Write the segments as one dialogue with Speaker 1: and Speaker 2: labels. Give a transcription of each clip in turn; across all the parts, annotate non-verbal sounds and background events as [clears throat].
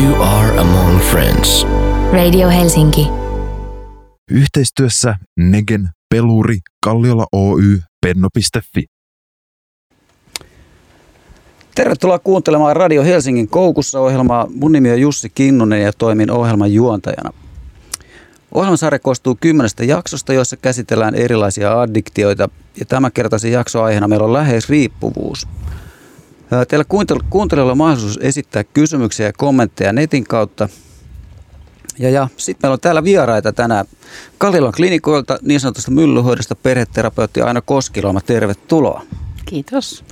Speaker 1: You are among friends.
Speaker 2: Radio Helsinki.
Speaker 3: Yhteistyössä Negen, Peluri, Kalliola Oy, Penno.fi.
Speaker 4: Tervetuloa kuuntelemaan Radio Helsingin koukussa ohjelmaa. Mun nimi on Jussi Kinnunen ja toimin ohjelman juontajana. Ohjelmasarja koostuu kymmenestä jaksosta, joissa käsitellään erilaisia addiktioita. Ja tämänkertaisen jakson aiheena meillä on läheisriippuvuus. Teillä kuuntelijoilla on mahdollisuus esittää kysymyksiä ja kommentteja netin kautta. Ja, ja sitten meillä on täällä vieraita tänään Kallilan klinikoilta, niin sanotusta myllyhoidosta perheterapeutti Aino Koskiloma. Tervetuloa.
Speaker 5: Kiitos.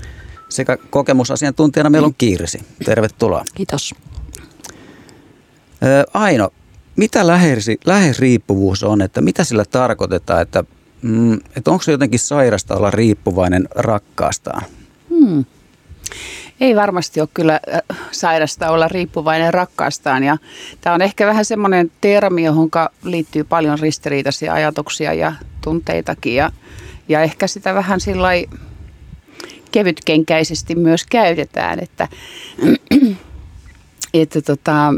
Speaker 4: Sekä kokemusasiantuntijana meillä on Kirsi. Tervetuloa.
Speaker 5: Kiitos.
Speaker 4: Aino, mitä läheisriippuvuus on, että mitä sillä tarkoitetaan, että, mm, että onko se jotenkin sairasta olla riippuvainen rakkaastaan? Hmm.
Speaker 5: Ei varmasti ole kyllä sairasta olla riippuvainen rakkaastaan. Ja tämä on ehkä vähän semmoinen termi, johon liittyy paljon ristiriitaisia ajatuksia ja tunteitakin. Ja, ja ehkä sitä vähän sillä kevytkenkäisesti myös käytetään, että, [clears throat] että tota,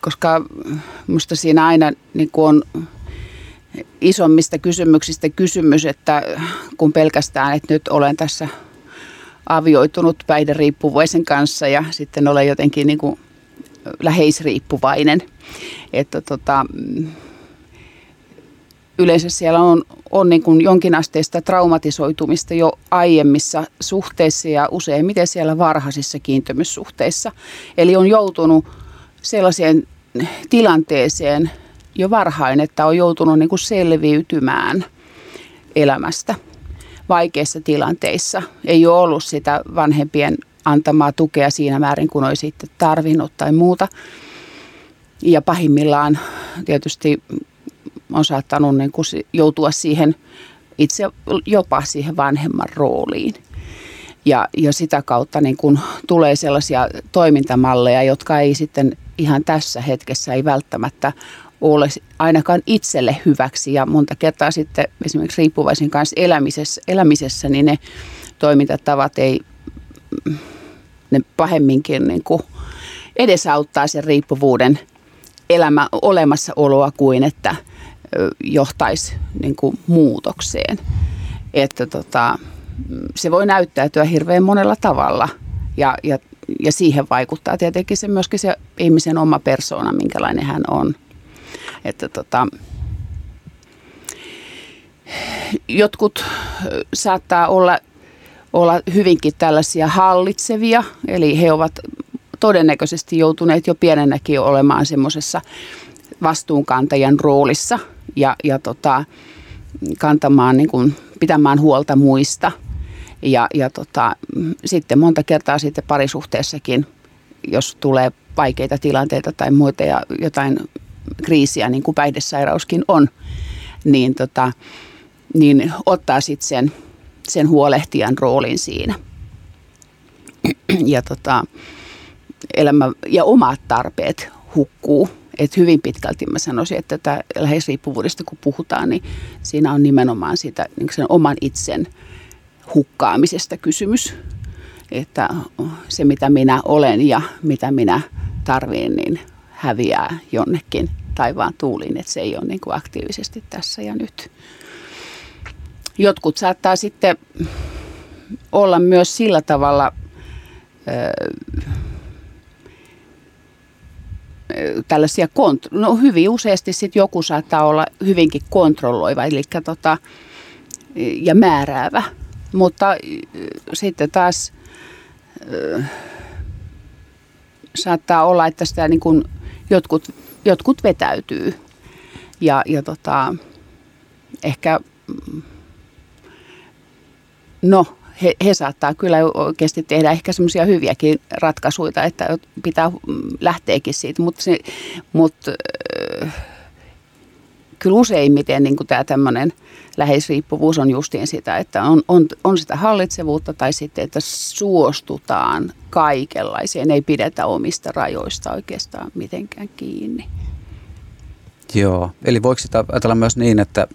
Speaker 5: koska musta siinä aina niin on isommista kysymyksistä kysymys, että kun pelkästään, että nyt olen tässä avioitunut päihderiippuvaisen kanssa ja sitten olen jotenkin niin kuin läheisriippuvainen. Että tota, yleensä siellä on, on niin kuin jonkinasteista traumatisoitumista jo aiemmissa suhteissa ja useimmiten siellä varhaisissa kiintymyssuhteissa. Eli on joutunut sellaiseen tilanteeseen jo varhain, että on joutunut niin kuin selviytymään elämästä vaikeissa tilanteissa. Ei ole ollut sitä vanhempien antamaa tukea siinä määrin, kun olisi sitten tarvinnut tai muuta. Ja pahimmillaan tietysti on saattanut niin kuin joutua siihen itse jopa siihen vanhemman rooliin. Ja, ja sitä kautta niin kun tulee sellaisia toimintamalleja, jotka ei sitten ihan tässä hetkessä ei välttämättä ole ainakaan itselle hyväksi. Ja monta kertaa sitten esimerkiksi riippuvaisen kanssa elämisessä, elämisessä niin ne toimintatavat ei, ne pahemminkin niin kuin edesauttaa sen riippuvuuden elämä olemassaoloa kuin että johtaisi niin kuin muutokseen. Että tota, se voi näyttäytyä hirveän monella tavalla ja, ja, ja siihen vaikuttaa tietenkin se myöskin se ihmisen oma persoona, minkälainen hän on. Että tota, jotkut saattaa olla, olla hyvinkin tällaisia hallitsevia, eli he ovat todennäköisesti joutuneet jo pienenäkin olemaan semmoisessa vastuunkantajan roolissa ja, ja tota, kantamaan, niin kuin, pitämään huolta muista. Ja, ja tota, sitten monta kertaa sitten parisuhteessakin, jos tulee vaikeita tilanteita tai muita ja jotain kriisiä, niin kuin päihdesairauskin on, niin, tota, niin ottaa sitten sen, sen huolehtijan roolin siinä. Ja, tota, elämä ja omat tarpeet hukkuu. Et hyvin pitkälti mä sanoisin, että tätä läheisriippuvuudesta kun puhutaan, niin siinä on nimenomaan siitä niin sen oman itsen hukkaamisesta kysymys. Että se mitä minä olen ja mitä minä tarviin, niin häviää jonnekin taivaan tuuliin, että se ei ole niin kuin aktiivisesti tässä ja nyt. Jotkut saattaa sitten olla myös sillä tavalla tällaisia, kont- no hyvin useasti sitten joku saattaa olla hyvinkin kontrolloiva eli tota, ja määräävä, mutta sitten taas saattaa olla, että sitä niin kuin jotkut, jotkut vetäytyy. Ja, ja tota, ehkä no he, he saattaa kyllä oikeasti tehdä ehkä semmoisia hyviäkin ratkaisuja, että pitää lähteekin siitä, mutta, se, mutta kyllä useimmiten niin kuin tämä tämmöinen läheisriippuvuus on justiin sitä, että on, on, on sitä hallitsevuutta tai sitten, että suostutaan kaikenlaiseen, ei pidetä omista rajoista oikeastaan mitenkään kiinni.
Speaker 4: Joo, eli voiko sitä ajatella myös niin, että,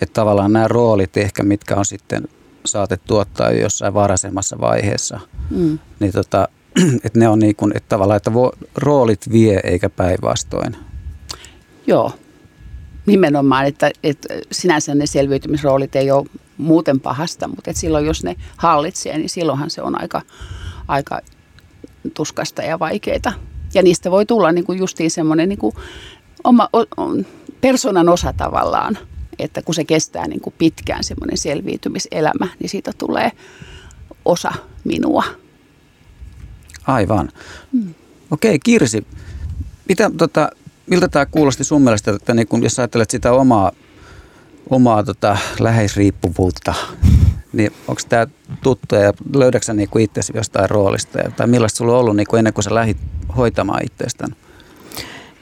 Speaker 4: että tavallaan nämä roolit ehkä, mitkä on sitten saatettu ottaa jo jossain varhaisemmassa vaiheessa, mm. niin tota, [clears throat] että ne on niin kuin, että tavallaan, että vo, roolit vie eikä päinvastoin.
Speaker 5: Joo, nimenomaan, että, että sinänsä ne selviytymisroolit ei ole muuten pahasta, mutta että silloin jos ne hallitsee, niin silloinhan se on aika, aika tuskasta ja vaikeita. Ja niistä voi tulla niin kuin justiin semmoinen niin kuin oma o, persoonan osa tavallaan, että kun se kestää niin kuin pitkään semmoinen selviytymiselämä, niin siitä tulee osa minua.
Speaker 4: Aivan. Hmm. Okei, Kirsi, mitä, tota, miltä tämä kuulosti sun mielestä, että niin kun, jos ajattelet sitä omaa, omaa tota, läheisriippuvuutta, niin onko tämä tuttu ja löydätkö niin itsesi jostain roolista ja, tai millaista sulla on ollut niin kuin ennen kuin sä lähdit hoitamaan itsestään?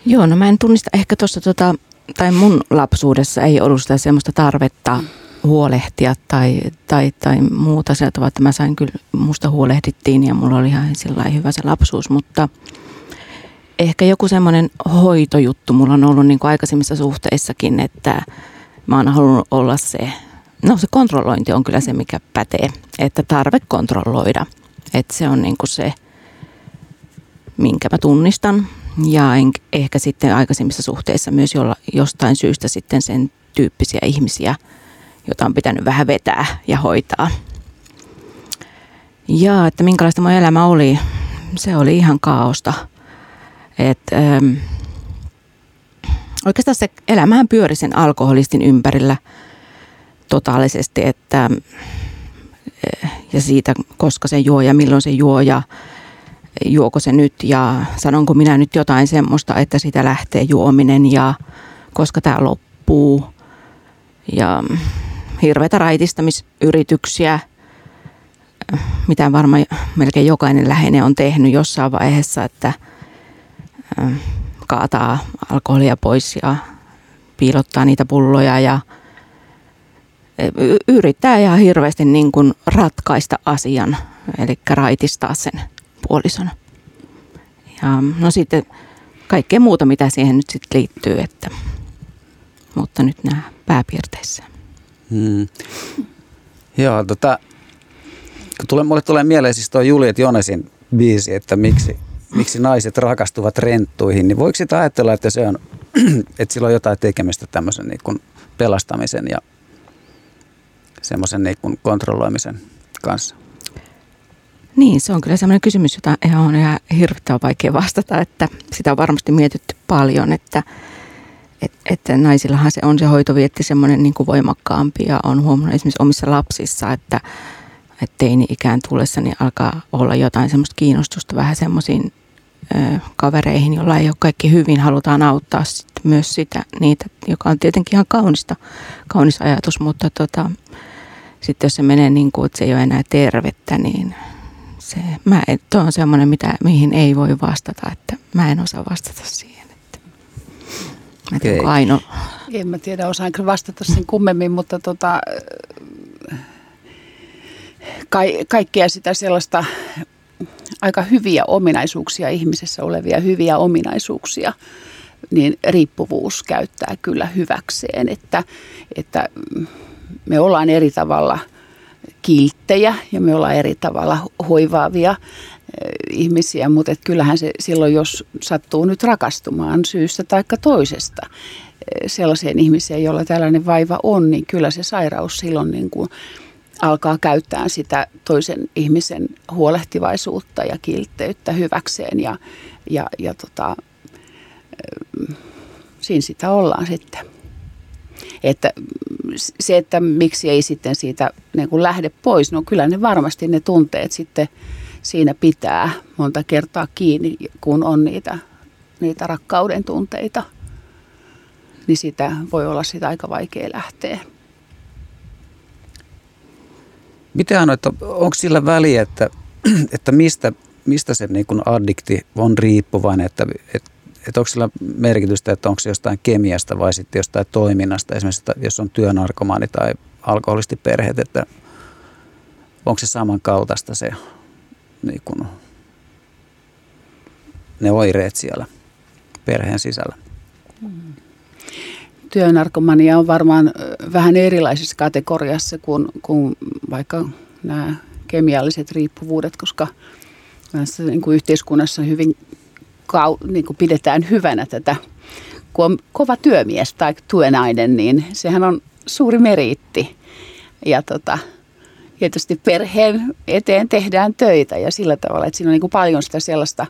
Speaker 2: Joo, no mä en tunnista ehkä tuossa tota, tai mun lapsuudessa ei ollut sitä semmoista tarvetta huolehtia tai, tai, tai muuta sieltä, että mä sain kyllä, musta huolehdittiin ja mulla oli ihan hyvä se lapsuus, mutta ehkä joku semmoinen hoitojuttu mulla on ollut niin kuin aikaisemmissa suhteissakin, että mä oon halunnut olla se, no se kontrollointi on kyllä se, mikä pätee, että tarve kontrolloida, että se on niin kuin se, minkä mä tunnistan ja en, ehkä sitten aikaisemmissa suhteissa myös jolla, jostain syystä sitten sen tyyppisiä ihmisiä, jota on pitänyt vähän vetää ja hoitaa. Ja että minkälaista mun elämä oli, se oli ihan kaaosta. Et, ähm, oikeastaan se elämähän pyöri sen alkoholistin ympärillä totaalisesti, että äh, ja siitä, koska se juo ja milloin se juo ja juoko se nyt ja sanonko minä nyt jotain semmoista, että sitä lähtee juominen ja koska tämä loppuu. Ja hirveitä raitistamisyrityksiä, mitä varmaan melkein jokainen läheinen on tehnyt jossain vaiheessa, että kaataa alkoholia pois ja piilottaa niitä pulloja ja yrittää ihan hirveästi niin kuin ratkaista asian, eli raitistaa sen puolison. Ja no sitten kaikkea muuta, mitä siihen nyt sitten liittyy, että, mutta nyt nämä pääpiirteissä. Hmm.
Speaker 4: Joo, tota, kun tule, mulle tulee mieleen siis tuo Juliet Jonesin biisi, että miksi, miksi naiset rakastuvat renttuihin, niin voiko sitä ajatella, että, se on, [clears throat] että sillä on jotain tekemistä tämmöisen niin kuin pelastamisen ja semmoisen niin kuin kontrolloimisen kanssa?
Speaker 2: Niin, se on kyllä sellainen kysymys, jota on ihan hirvittävän vaikea vastata, että sitä on varmasti mietitty paljon, että, että, että naisillahan se on se hoitovietti semmoinen niin kuin voimakkaampi ja on huomannut esimerkiksi omissa lapsissa, että, että teini-ikään tullessa niin alkaa olla jotain semmoista kiinnostusta vähän semmoisiin kavereihin, joilla ei ole kaikki hyvin, halutaan auttaa sit myös sitä, niitä, joka on tietenkin ihan kaunista, kaunis ajatus, mutta tota, sitten jos se menee niin kuin, että se ei ole enää tervettä, niin se, mä, tuo on semmoinen, mitä, mihin ei voi vastata, että mä en osaa vastata siihen. Että, mä okay. Aino...
Speaker 5: En mä tiedä, osaanko vastata sen kummemmin, mutta tota, ka, kaikkea sitä sellaista aika hyviä ominaisuuksia ihmisessä olevia hyviä ominaisuuksia, niin riippuvuus käyttää kyllä hyväkseen, että, että me ollaan eri tavalla – kilttejä ja me ollaan eri tavalla hoivaavia eh, ihmisiä, mutta et kyllähän se silloin, jos sattuu nyt rakastumaan syystä tai toisesta eh, sellaiseen ihmiseen, jolla tällainen vaiva on, niin kyllä se sairaus silloin niin kuin alkaa käyttää sitä toisen ihmisen huolehtivaisuutta ja kiltteyttä hyväkseen ja, ja, ja tota, siinä sitä ollaan sitten. Että se, että miksi ei sitten siitä niin kuin lähde pois, no kyllä ne varmasti ne tunteet sitten siinä pitää monta kertaa kiinni, kun on niitä, niitä rakkauden tunteita. Niin sitä voi olla sitä aika vaikea lähteä.
Speaker 4: Miten että onko sillä väliä, että, [clears throat] että mistä, mistä se niin kuin addikti on riippuvainen, että, että että onko sillä merkitystä, että onko se jostain kemiasta vai sitten jostain toiminnasta, esimerkiksi jos on työnarkomaani tai alkoholistiperheet, että onko se samankaltaista se niin kuin, ne oireet siellä perheen sisällä? Hmm.
Speaker 5: Työnarkomania on varmaan vähän erilaisessa kategoriassa kuin, kuin vaikka nämä kemialliset riippuvuudet, koska tässä niin kuin yhteiskunnassa hyvin kau, niin kuin pidetään hyvänä tätä, kun on kova työmies tai työnainen, niin sehän on suuri meriitti. Ja tota, tietysti perheen eteen tehdään töitä ja sillä tavalla, että siinä on niin kuin paljon sitä sellaista,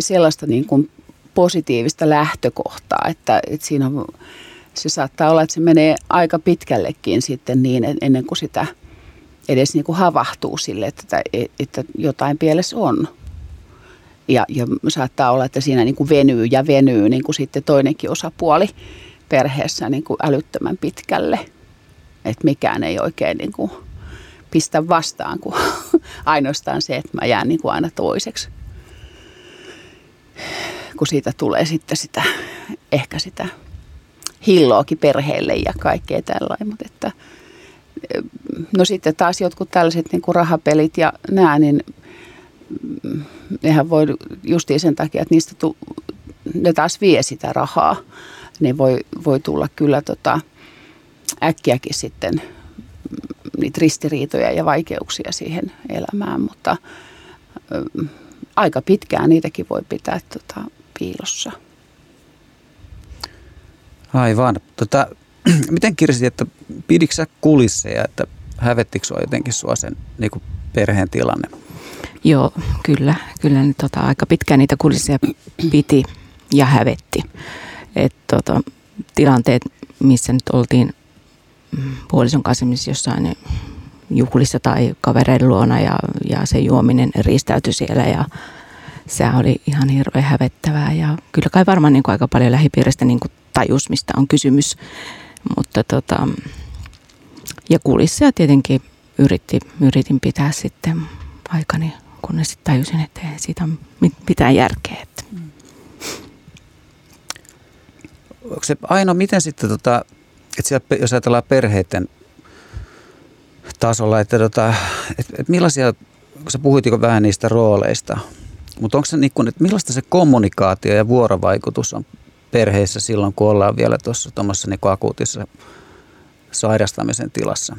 Speaker 5: sellaista niin kuin positiivista lähtökohtaa, että, että siinä on, se saattaa olla, että se menee aika pitkällekin sitten niin, ennen kuin sitä edes niin kuin havahtuu sille, että, että jotain pielessä on. Ja, ja saattaa olla, että siinä niin kuin venyy ja venyy niin kuin sitten toinenkin osapuoli perheessä niin kuin älyttömän pitkälle. Että mikään ei oikein niin kuin pistä vastaan, kuin [laughs] ainoastaan se, että mä jään niin kuin aina toiseksi. Kun siitä tulee sitten sitä, ehkä sitä hilloakin perheelle ja kaikkea tällainen. Mutta että, no sitten taas jotkut tällaiset niin kuin rahapelit ja nämä, niin nehän voi justiin sen takia, että niistä tu, ne taas vie sitä rahaa. Ne voi, voi tulla kyllä tota, äkkiäkin sitten niitä ristiriitoja ja vaikeuksia siihen elämään, mutta ö, aika pitkään niitäkin voi pitää tota, piilossa.
Speaker 4: Aivan. Tota, [clears throat] miten Kirsi, että pidikö sä kulisseja, että hävettikö sua jotenkin sua sen niin kuin perheen tilanne?
Speaker 2: Joo, kyllä. Kyllä ne, tota, aika pitkään niitä kulisseja [clears throat] piti ja hävetti. Et, tota, tilanteet, missä nyt oltiin puolison kanssa jossain juhlissa tai kavereiden luona ja, ja se juominen ristäytyi siellä ja se oli ihan hirveän hävettävää ja kyllä kai varmaan niin kuin aika paljon lähipiiristä niin kuin tajus, mistä on kysymys, mutta tota, ja kulissa ja tietenkin yritti, yritin pitää sitten aikani, kunnes sitten tajusin, että ei siitä mitään järkeä. Että.
Speaker 4: Onko se aina, miten sitten tota, että siellä, jos ajatellaan perheiden tasolla, että, tota, että, että millaisia, kun sä puhuit vähän niistä rooleista, mutta onko se niin kuin, että millaista se kommunikaatio ja vuorovaikutus on perheissä silloin, kun ollaan vielä tuossa tuommoisessa niin akuutissa sairastamisen tilassa?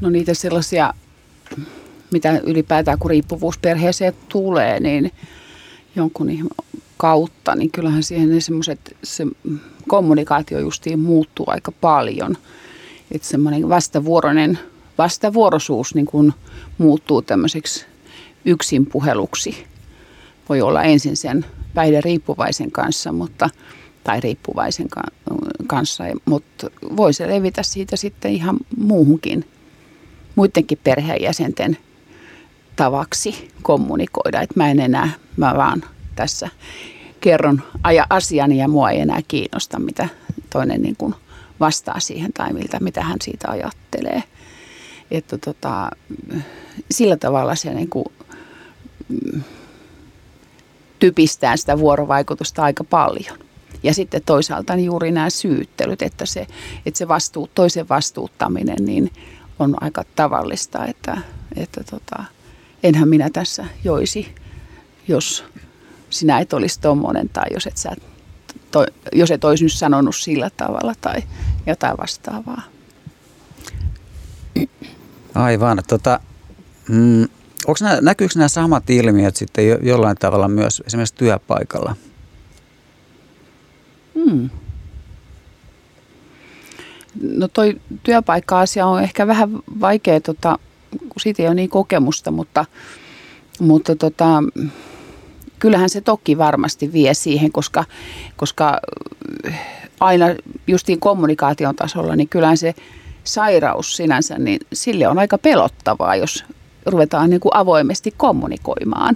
Speaker 5: No niitä sellaisia, mitä ylipäätään kun riippuvuus perheeseen tulee, niin jonkun kautta, niin kyllähän siihen ne semmoiset, se kommunikaatio justiin muuttuu aika paljon. Että semmoinen vastavuoroinen, vastavuoroisuus niin kuin muuttuu tämmöiseksi yksinpuheluksi. Voi olla ensin sen riippuvaisen kanssa, mutta, tai riippuvaisen kanssa, mutta voi se levitä siitä sitten ihan muuhunkin, muidenkin perheenjäsenten tavaksi kommunikoida. Että mä en enää, mä vaan tässä kerron aja asiani ja mua ei enää kiinnosta, mitä toinen niin kuin vastaa siihen tai miltä, mitä hän siitä ajattelee. Että tota, sillä tavalla se niin kuin, typistää sitä vuorovaikutusta aika paljon. Ja sitten toisaalta niin juuri nämä syyttelyt, että se, että se vastuu, toisen vastuuttaminen niin on aika tavallista, että, että tota, enhän minä tässä joisi, jos sinä et olisi tuommoinen tai jos et, sä, to, jos et olisi nyt sanonut sillä tavalla tai jotain vastaavaa.
Speaker 4: Aivan. Tota, mm, onko nämä, näkyykö nämä samat ilmiöt sitten jo, jollain tavalla myös esimerkiksi työpaikalla?
Speaker 5: Hmm. No toi työpaikka-asia on ehkä vähän vaikea, tota, kun siitä ei ole niin kokemusta, mutta, mutta tota, kyllähän se toki varmasti vie siihen, koska, koska äh, aina justiin kommunikaation tasolla, niin kyllähän se sairaus sinänsä, niin sille on aika pelottavaa, jos ruvetaan niin kuin avoimesti kommunikoimaan,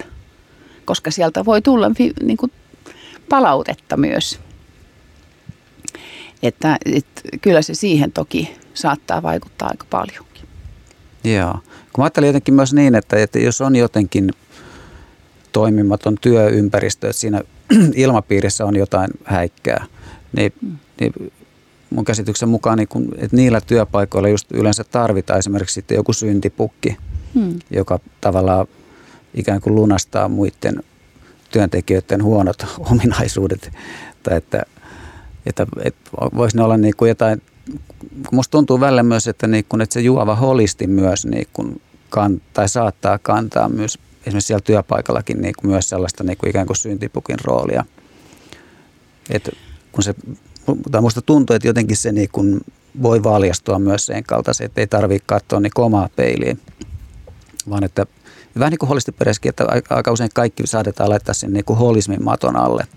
Speaker 5: koska sieltä voi tulla niin kuin palautetta myös. Että, että kyllä se siihen toki saattaa vaikuttaa aika paljonkin.
Speaker 4: Joo. Kun mä ajattelin jotenkin myös niin, että, että jos on jotenkin toimimaton työympäristö, että siinä [clears throat] ilmapiirissä on jotain häikkää, niin, niin mun käsityksen mukaan niin kun, että niillä työpaikoilla just yleensä tarvitaan esimerkiksi sitten joku syntipukki, hmm. joka tavallaan ikään kuin lunastaa muiden työntekijöiden huonot [laughs] ominaisuudet. Tai että, että, että voisi ne olla niin kuin jotain, musta tuntuu välillä myös, että, niin kuin, että se juova holisti myös niin kuin kan, tai saattaa kantaa myös esimerkiksi siellä työpaikallakin niin kuin myös sellaista niin kuin ikään kuin syntipukin roolia. Et kun se, tai musta tuntuu, että jotenkin se niin kuin voi valjastua myös sen kaltaisen, että ei tarvitse katsoa niin omaa peiliin, vaan että vähän niin kuin holistiperäiskin, että aika usein kaikki saatetaan laittaa sen niin kuin holismin maton alle.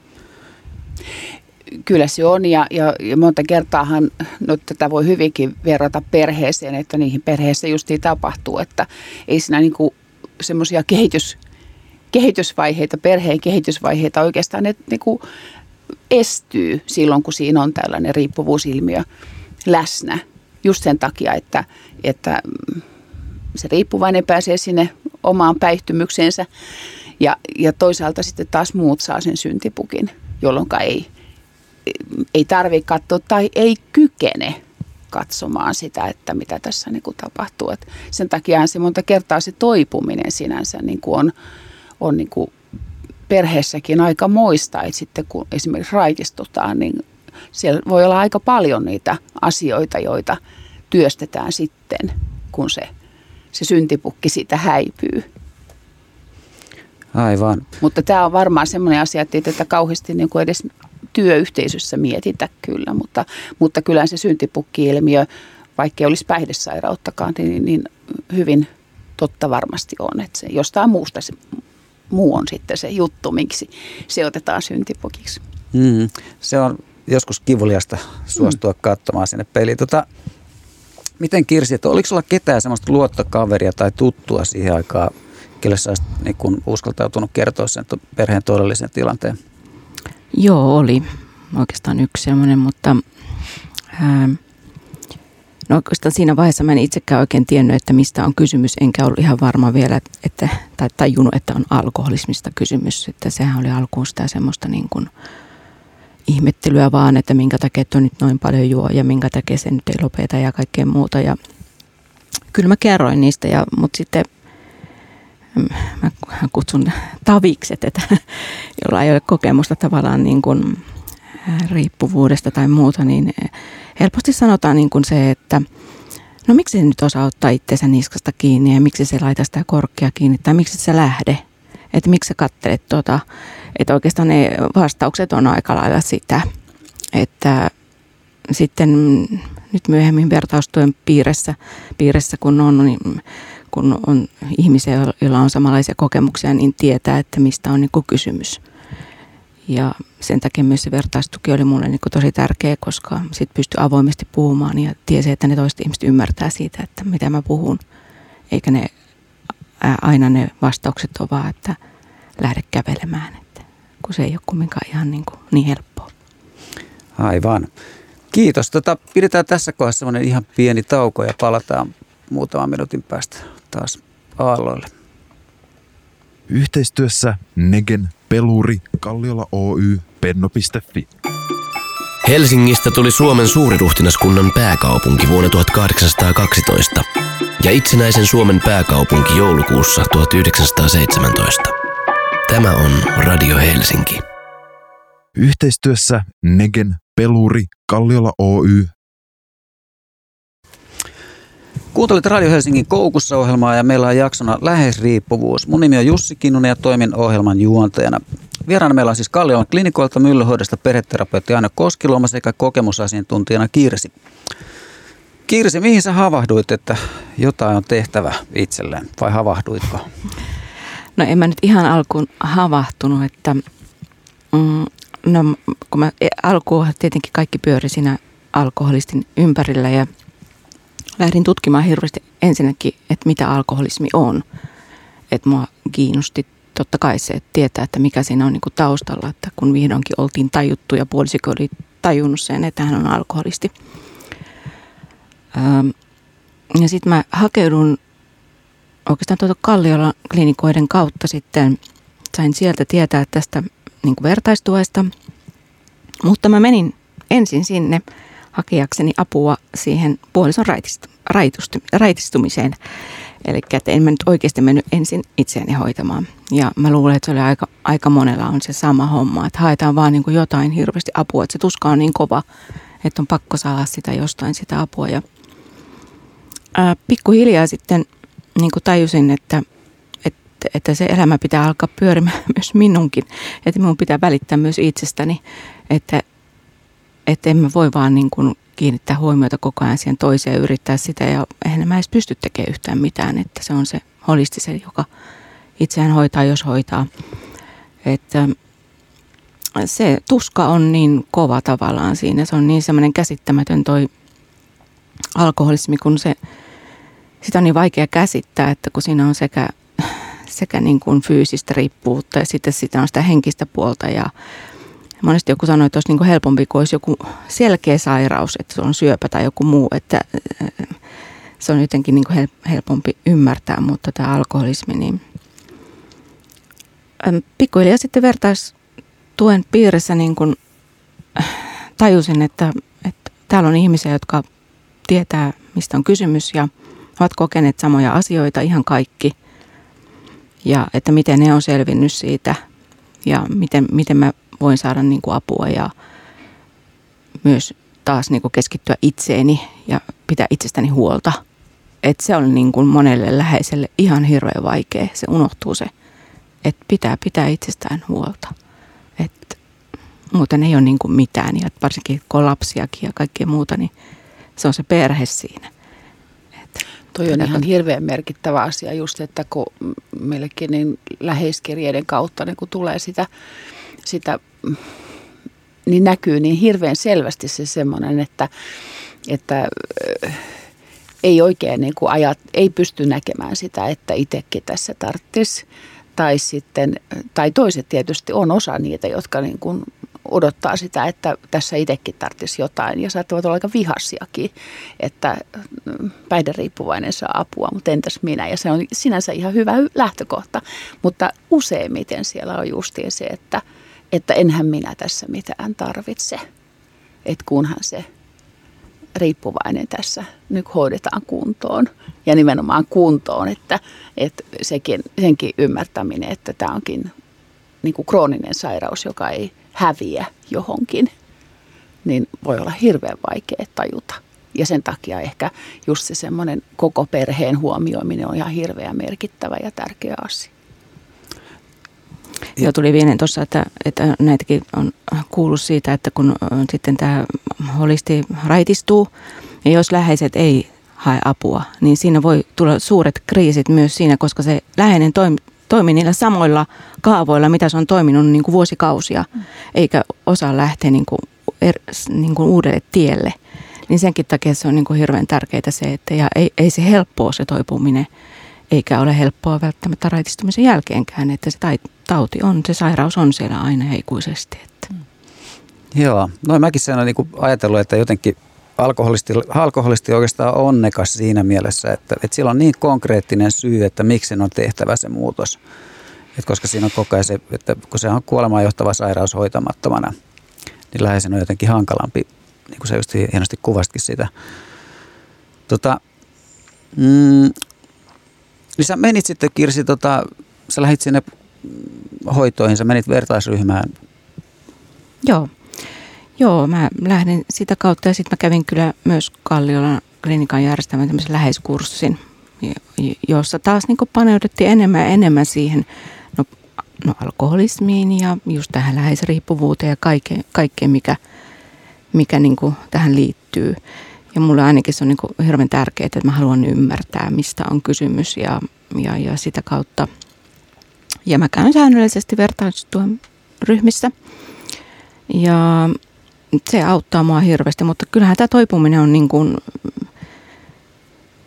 Speaker 5: Kyllä se on ja, ja, ja monta kertaahan no, tätä voi hyvinkin verrata perheeseen, että niihin perheessä justiin tapahtuu, että ei siinä niin semmoisia kehitys, kehitysvaiheita, perheen kehitysvaiheita oikeastaan ne niin kuin estyy silloin, kun siinä on tällainen riippuvuusilmiö läsnä. Just sen takia, että, että se riippuvainen pääsee sinne omaan päihtymykseensä ja, ja toisaalta sitten taas muut saa sen syntipukin, jolloin ei, ei tarvitse katsoa tai ei kykene katsomaan sitä, että mitä tässä niin kuin tapahtuu. Et sen takia se monta kertaa se toipuminen sinänsä niin kuin on, on niin kuin perheessäkin aika moista, että sitten kun esimerkiksi raitistutaan, niin siellä voi olla aika paljon niitä asioita, joita työstetään sitten, kun se, se syntipukki siitä häipyy.
Speaker 4: Aivan.
Speaker 5: Mutta tämä on varmaan semmoinen asia, että ei tätä kauheasti niin kuin edes työyhteisössä mietitä kyllä, mutta, mutta kyllä se syntipukki-ilmiö, vaikka ei olisi päihdesairauttakaan, niin, niin hyvin totta varmasti on, että se jostain muusta se muu on sitten se juttu, miksi se otetaan syntipukiksi.
Speaker 4: Mm, se on joskus kivuliasta suostua mm. katsomaan sinne peliin. Tota, miten Kirsi, että oliko sulla ketään semmoista luottokaveria tai tuttua siihen aikaan, kelle sä olisit niin uskaltautunut kertoa sen perheen todellisen tilanteen?
Speaker 2: Joo, oli oikeastaan yksi semmoinen, mutta ää, no oikeastaan siinä vaiheessa mä en itsekään oikein tiennyt, että mistä on kysymys, enkä ollut ihan varma vielä, että, tai tajunnut, että on alkoholismista kysymys. Että sehän oli alkuun sitä semmoista niin kuin ihmettelyä vaan, että minkä takia tuo nyt noin paljon juo ja minkä takia se nyt ei lopeta ja kaikkea muuta. Ja kyllä mä kerroin niistä, ja, mutta sitten mä kutsun tavikset, että, [laughs] jolla ei ole kokemusta tavallaan niin kuin riippuvuudesta tai muuta, niin helposti sanotaan niin kuin se, että no miksi se nyt osaa ottaa itseensä niskasta kiinni ja miksi se laita sitä korkkia kiinni tai miksi se lähde, että miksi sä kattelet tuota, että oikeastaan ne vastaukset on aika lailla sitä, että sitten nyt myöhemmin vertaustuen piirissä, piirissä kun on, niin kun on ihmisiä, joilla on samanlaisia kokemuksia, niin tietää, että mistä on niin kysymys. Ja sen takia myös se vertaistuki oli mulle niin tosi tärkeä, koska sitten pystyi avoimesti puhumaan ja tiesi, että ne toiset ihmiset ymmärtää siitä, että mitä mä puhun. Eikä ne aina ne vastaukset ole vaan, että lähde kävelemään, että, kun se ei ole kumminkaan ihan niin, kuin, niin helppoa.
Speaker 4: Aivan. Kiitos. Tota, pidetään tässä kohdassa ihan pieni tauko ja palataan muutaman minuutin päästä taas aalloille.
Speaker 3: Yhteistyössä Negen, Peluri, Kalliola Oy, Penno.fi.
Speaker 1: Helsingistä tuli Suomen suuriruhtinaskunnan pääkaupunki vuonna 1812 ja itsenäisen Suomen pääkaupunki joulukuussa 1917. Tämä on Radio Helsinki.
Speaker 3: Yhteistyössä Negen, Peluri, Kalliola Oy,
Speaker 4: Kuuntelit Radio Helsingin Koukussa ohjelmaa ja meillä on jaksona Läheisriippuvuus. Mun nimi on Jussi Kinnunen ja toimin ohjelman juontajana. Vieraana meillä on siis Kalliolan klinikoilta myllyhoidosta perheterapeutti Aina Koskiluoma sekä kokemusasiantuntijana Kirsi. Kirsi, mihin sä havahduit, että jotain on tehtävä itselleen vai havahduitko?
Speaker 2: No en mä nyt ihan alkuun havahtunut, että mm, no, kun mä e, alkuun tietenkin kaikki pyöri siinä alkoholistin ympärillä ja – lähdin tutkimaan hirveästi ensinnäkin, että mitä alkoholismi on. Että mua kiinnosti totta kai se, että tietää, että mikä siinä on niin kuin taustalla, että kun vihdoinkin oltiin tajuttu ja puolisikö oli tajunnut sen, että hän on alkoholisti. Ja sitten mä hakeudun oikeastaan tuota Kalliola klinikoiden kautta sitten, sain sieltä tietää tästä niin kuin vertaistuesta, mutta mä menin ensin sinne – hakeakseni apua siihen puolison raitistumiseen. Eli että en mä nyt oikeasti mennyt ensin itseäni hoitamaan. Ja mä luulen, että se oli aika, aika monella on se sama homma, että haetaan vaan niin kuin jotain hirveästi apua, että se tuska on niin kova, että on pakko saada sitä jostain sitä apua. Ja ää, pikkuhiljaa sitten niin kuin tajusin, että, että, että se elämä pitää alkaa pyörimään [laughs] myös minunkin. Että minun pitää välittää myös itsestäni, että, että en mä voi vaan niin kuin kiinnittää huomiota koko ajan siihen toiseen ja yrittää sitä. Ja eihän mä edes pysty tekemään yhtään mitään, että se on se holistisen, joka itseään hoitaa, jos hoitaa. Että se tuska on niin kova tavallaan siinä. Se on niin semmoinen käsittämätön toi alkoholismi, kun se, sitä on niin vaikea käsittää, että kun siinä on sekä, sekä niin kuin fyysistä riippuvuutta ja sitten sitä on sitä henkistä puolta ja monesti joku sanoi, että olisi niin kuin helpompi, kun olisi joku selkeä sairaus, että se on syöpä tai joku muu, että se on jotenkin niin kuin helpompi ymmärtää, mutta tämä alkoholismi, niin pikkuhiljaa sitten vertaistuen piirissä niin kuin tajusin, että, että täällä on ihmisiä, jotka tietää, mistä on kysymys ja ovat kokeneet samoja asioita ihan kaikki. Ja että miten ne on selvinnyt siitä ja miten, miten mä voin saada niin kuin apua ja myös taas niin kuin keskittyä itseeni ja pitää itsestäni huolta. Että se on niin kuin monelle läheiselle ihan hirveän vaikea. Se unohtuu se, että pitää pitää itsestään huolta. Että muuten ei ole niin kuin mitään ja varsinkin kun on lapsiakin ja kaikkea muuta, niin se on se perhe siinä.
Speaker 5: Että Toi on ihan hirveän merkittävä asia just, että kun meillekin niin läheiskirjeiden kautta niin kun tulee sitä, sitä, niin näkyy niin hirveän selvästi se semmoinen, että, että ei oikein niin kuin ajat, ei pysty näkemään sitä, että itsekin tässä tarvitsisi. Tai sitten, tai toiset tietysti on osa niitä, jotka niin kuin odottaa sitä, että tässä itsekin tarvitsisi jotain. Ja saattavat olla aika vihasiakin, että mm, päihderiippuvainen saa apua, mutta entäs minä? Ja se on sinänsä ihan hyvä lähtökohta. Mutta useimmiten siellä on justiin se, että, että enhän minä tässä mitään tarvitse. Että kunhan se riippuvainen tässä nyt hoidetaan kuntoon. Ja nimenomaan kuntoon, että, että sekin, senkin ymmärtäminen, että tämä onkin niin kuin krooninen sairaus, joka ei häviä johonkin, niin voi olla hirveän vaikea tajuta. Ja sen takia ehkä just se semmoinen koko perheen huomioiminen on ihan hirveän merkittävä ja tärkeä asia.
Speaker 2: Ja tuli viinen tuossa, että, että näitäkin on kuullut siitä, että kun sitten tämä holisti raitistuu, ja jos läheiset ei hae apua, niin siinä voi tulla suuret kriisit myös siinä, koska se läheinen toimi, toimi niillä samoilla kaavoilla, mitä se on toiminut niin kuin vuosikausia, mm. eikä osaa lähteä niin kuin, er, niin kuin uudelle tielle. Niin senkin takia se on niin kuin hirveän tärkeää se, että ja ei, ei se helppoa se toipuminen, eikä ole helppoa välttämättä raitistumisen jälkeenkään, että se tauti on, se sairaus on siellä aina heikuisesti. Että. Mm.
Speaker 4: Joo, no mäkin sen olen niin ajatellut, että jotenkin alkoholisti, alkoholisti oikeastaan onnekas siinä mielessä, että, että sillä on niin konkreettinen syy, että miksi on tehtävä se muutos. Et koska siinä on koko ajan se, että kun se on kuolemaan johtava sairaus hoitamattomana, niin läheisen on jotenkin hankalampi, niin kuin sä just hienosti kuvastikin sitä. Tota, mm, niin sä menit sitten Kirsi, tota, sä lähit sinne hoitoihin, sä menit vertaisryhmään.
Speaker 2: Joo. Joo, mä lähdin sitä kautta ja sitten mä kävin kyllä myös Kalliolan klinikan järjestämään tämmöisen läheiskurssin, jossa taas niin paneuduttiin enemmän ja enemmän siihen no, no alkoholismiin ja just tähän läheisriippuvuuteen ja kaikkeen, kaikkeen mikä, mikä niin tähän liittyy. Ja mulle ainakin se on niin hirveän tärkeää, että mä haluan ymmärtää, mistä on kysymys ja, ja, ja sitä kautta. Ja mä käyn säännöllisesti vertaistuen ryhmissä. Ja se auttaa mua hirveästi, mutta kyllähän tämä toipuminen on niin kuin